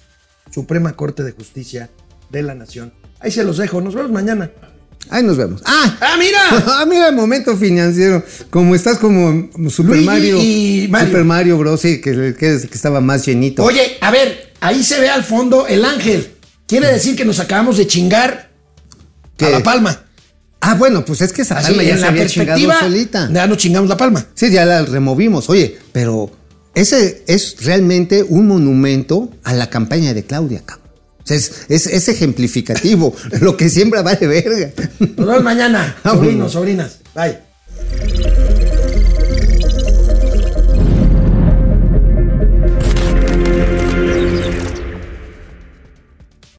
Suprema Corte de Justicia de la Nación. Ahí se los dejo. Nos vemos mañana. Ahí nos vemos. ¡Ah! ¡Ah, mira! ah, mira el momento financiero. Como estás como Super Luigi Mario. y Mario. Super Mario Bros. Sí, que, que- que estaba más llenito. Oye, a ver, ahí se ve al fondo el ángel. Quiere decir que nos acabamos de chingar ¿Qué? a la palma. Ah, bueno, pues es que esa Así, palma ya en se la había perspectiva, solita. ya nos chingamos la palma. Sí, ya la removimos. Oye, pero ese es realmente un monumento a la campaña de Claudia, es, es- es ejemplificativo. Lo que siembra vale verga. Nos vemos mañana, Vámonos. sobrinos, sobrinas. Bye.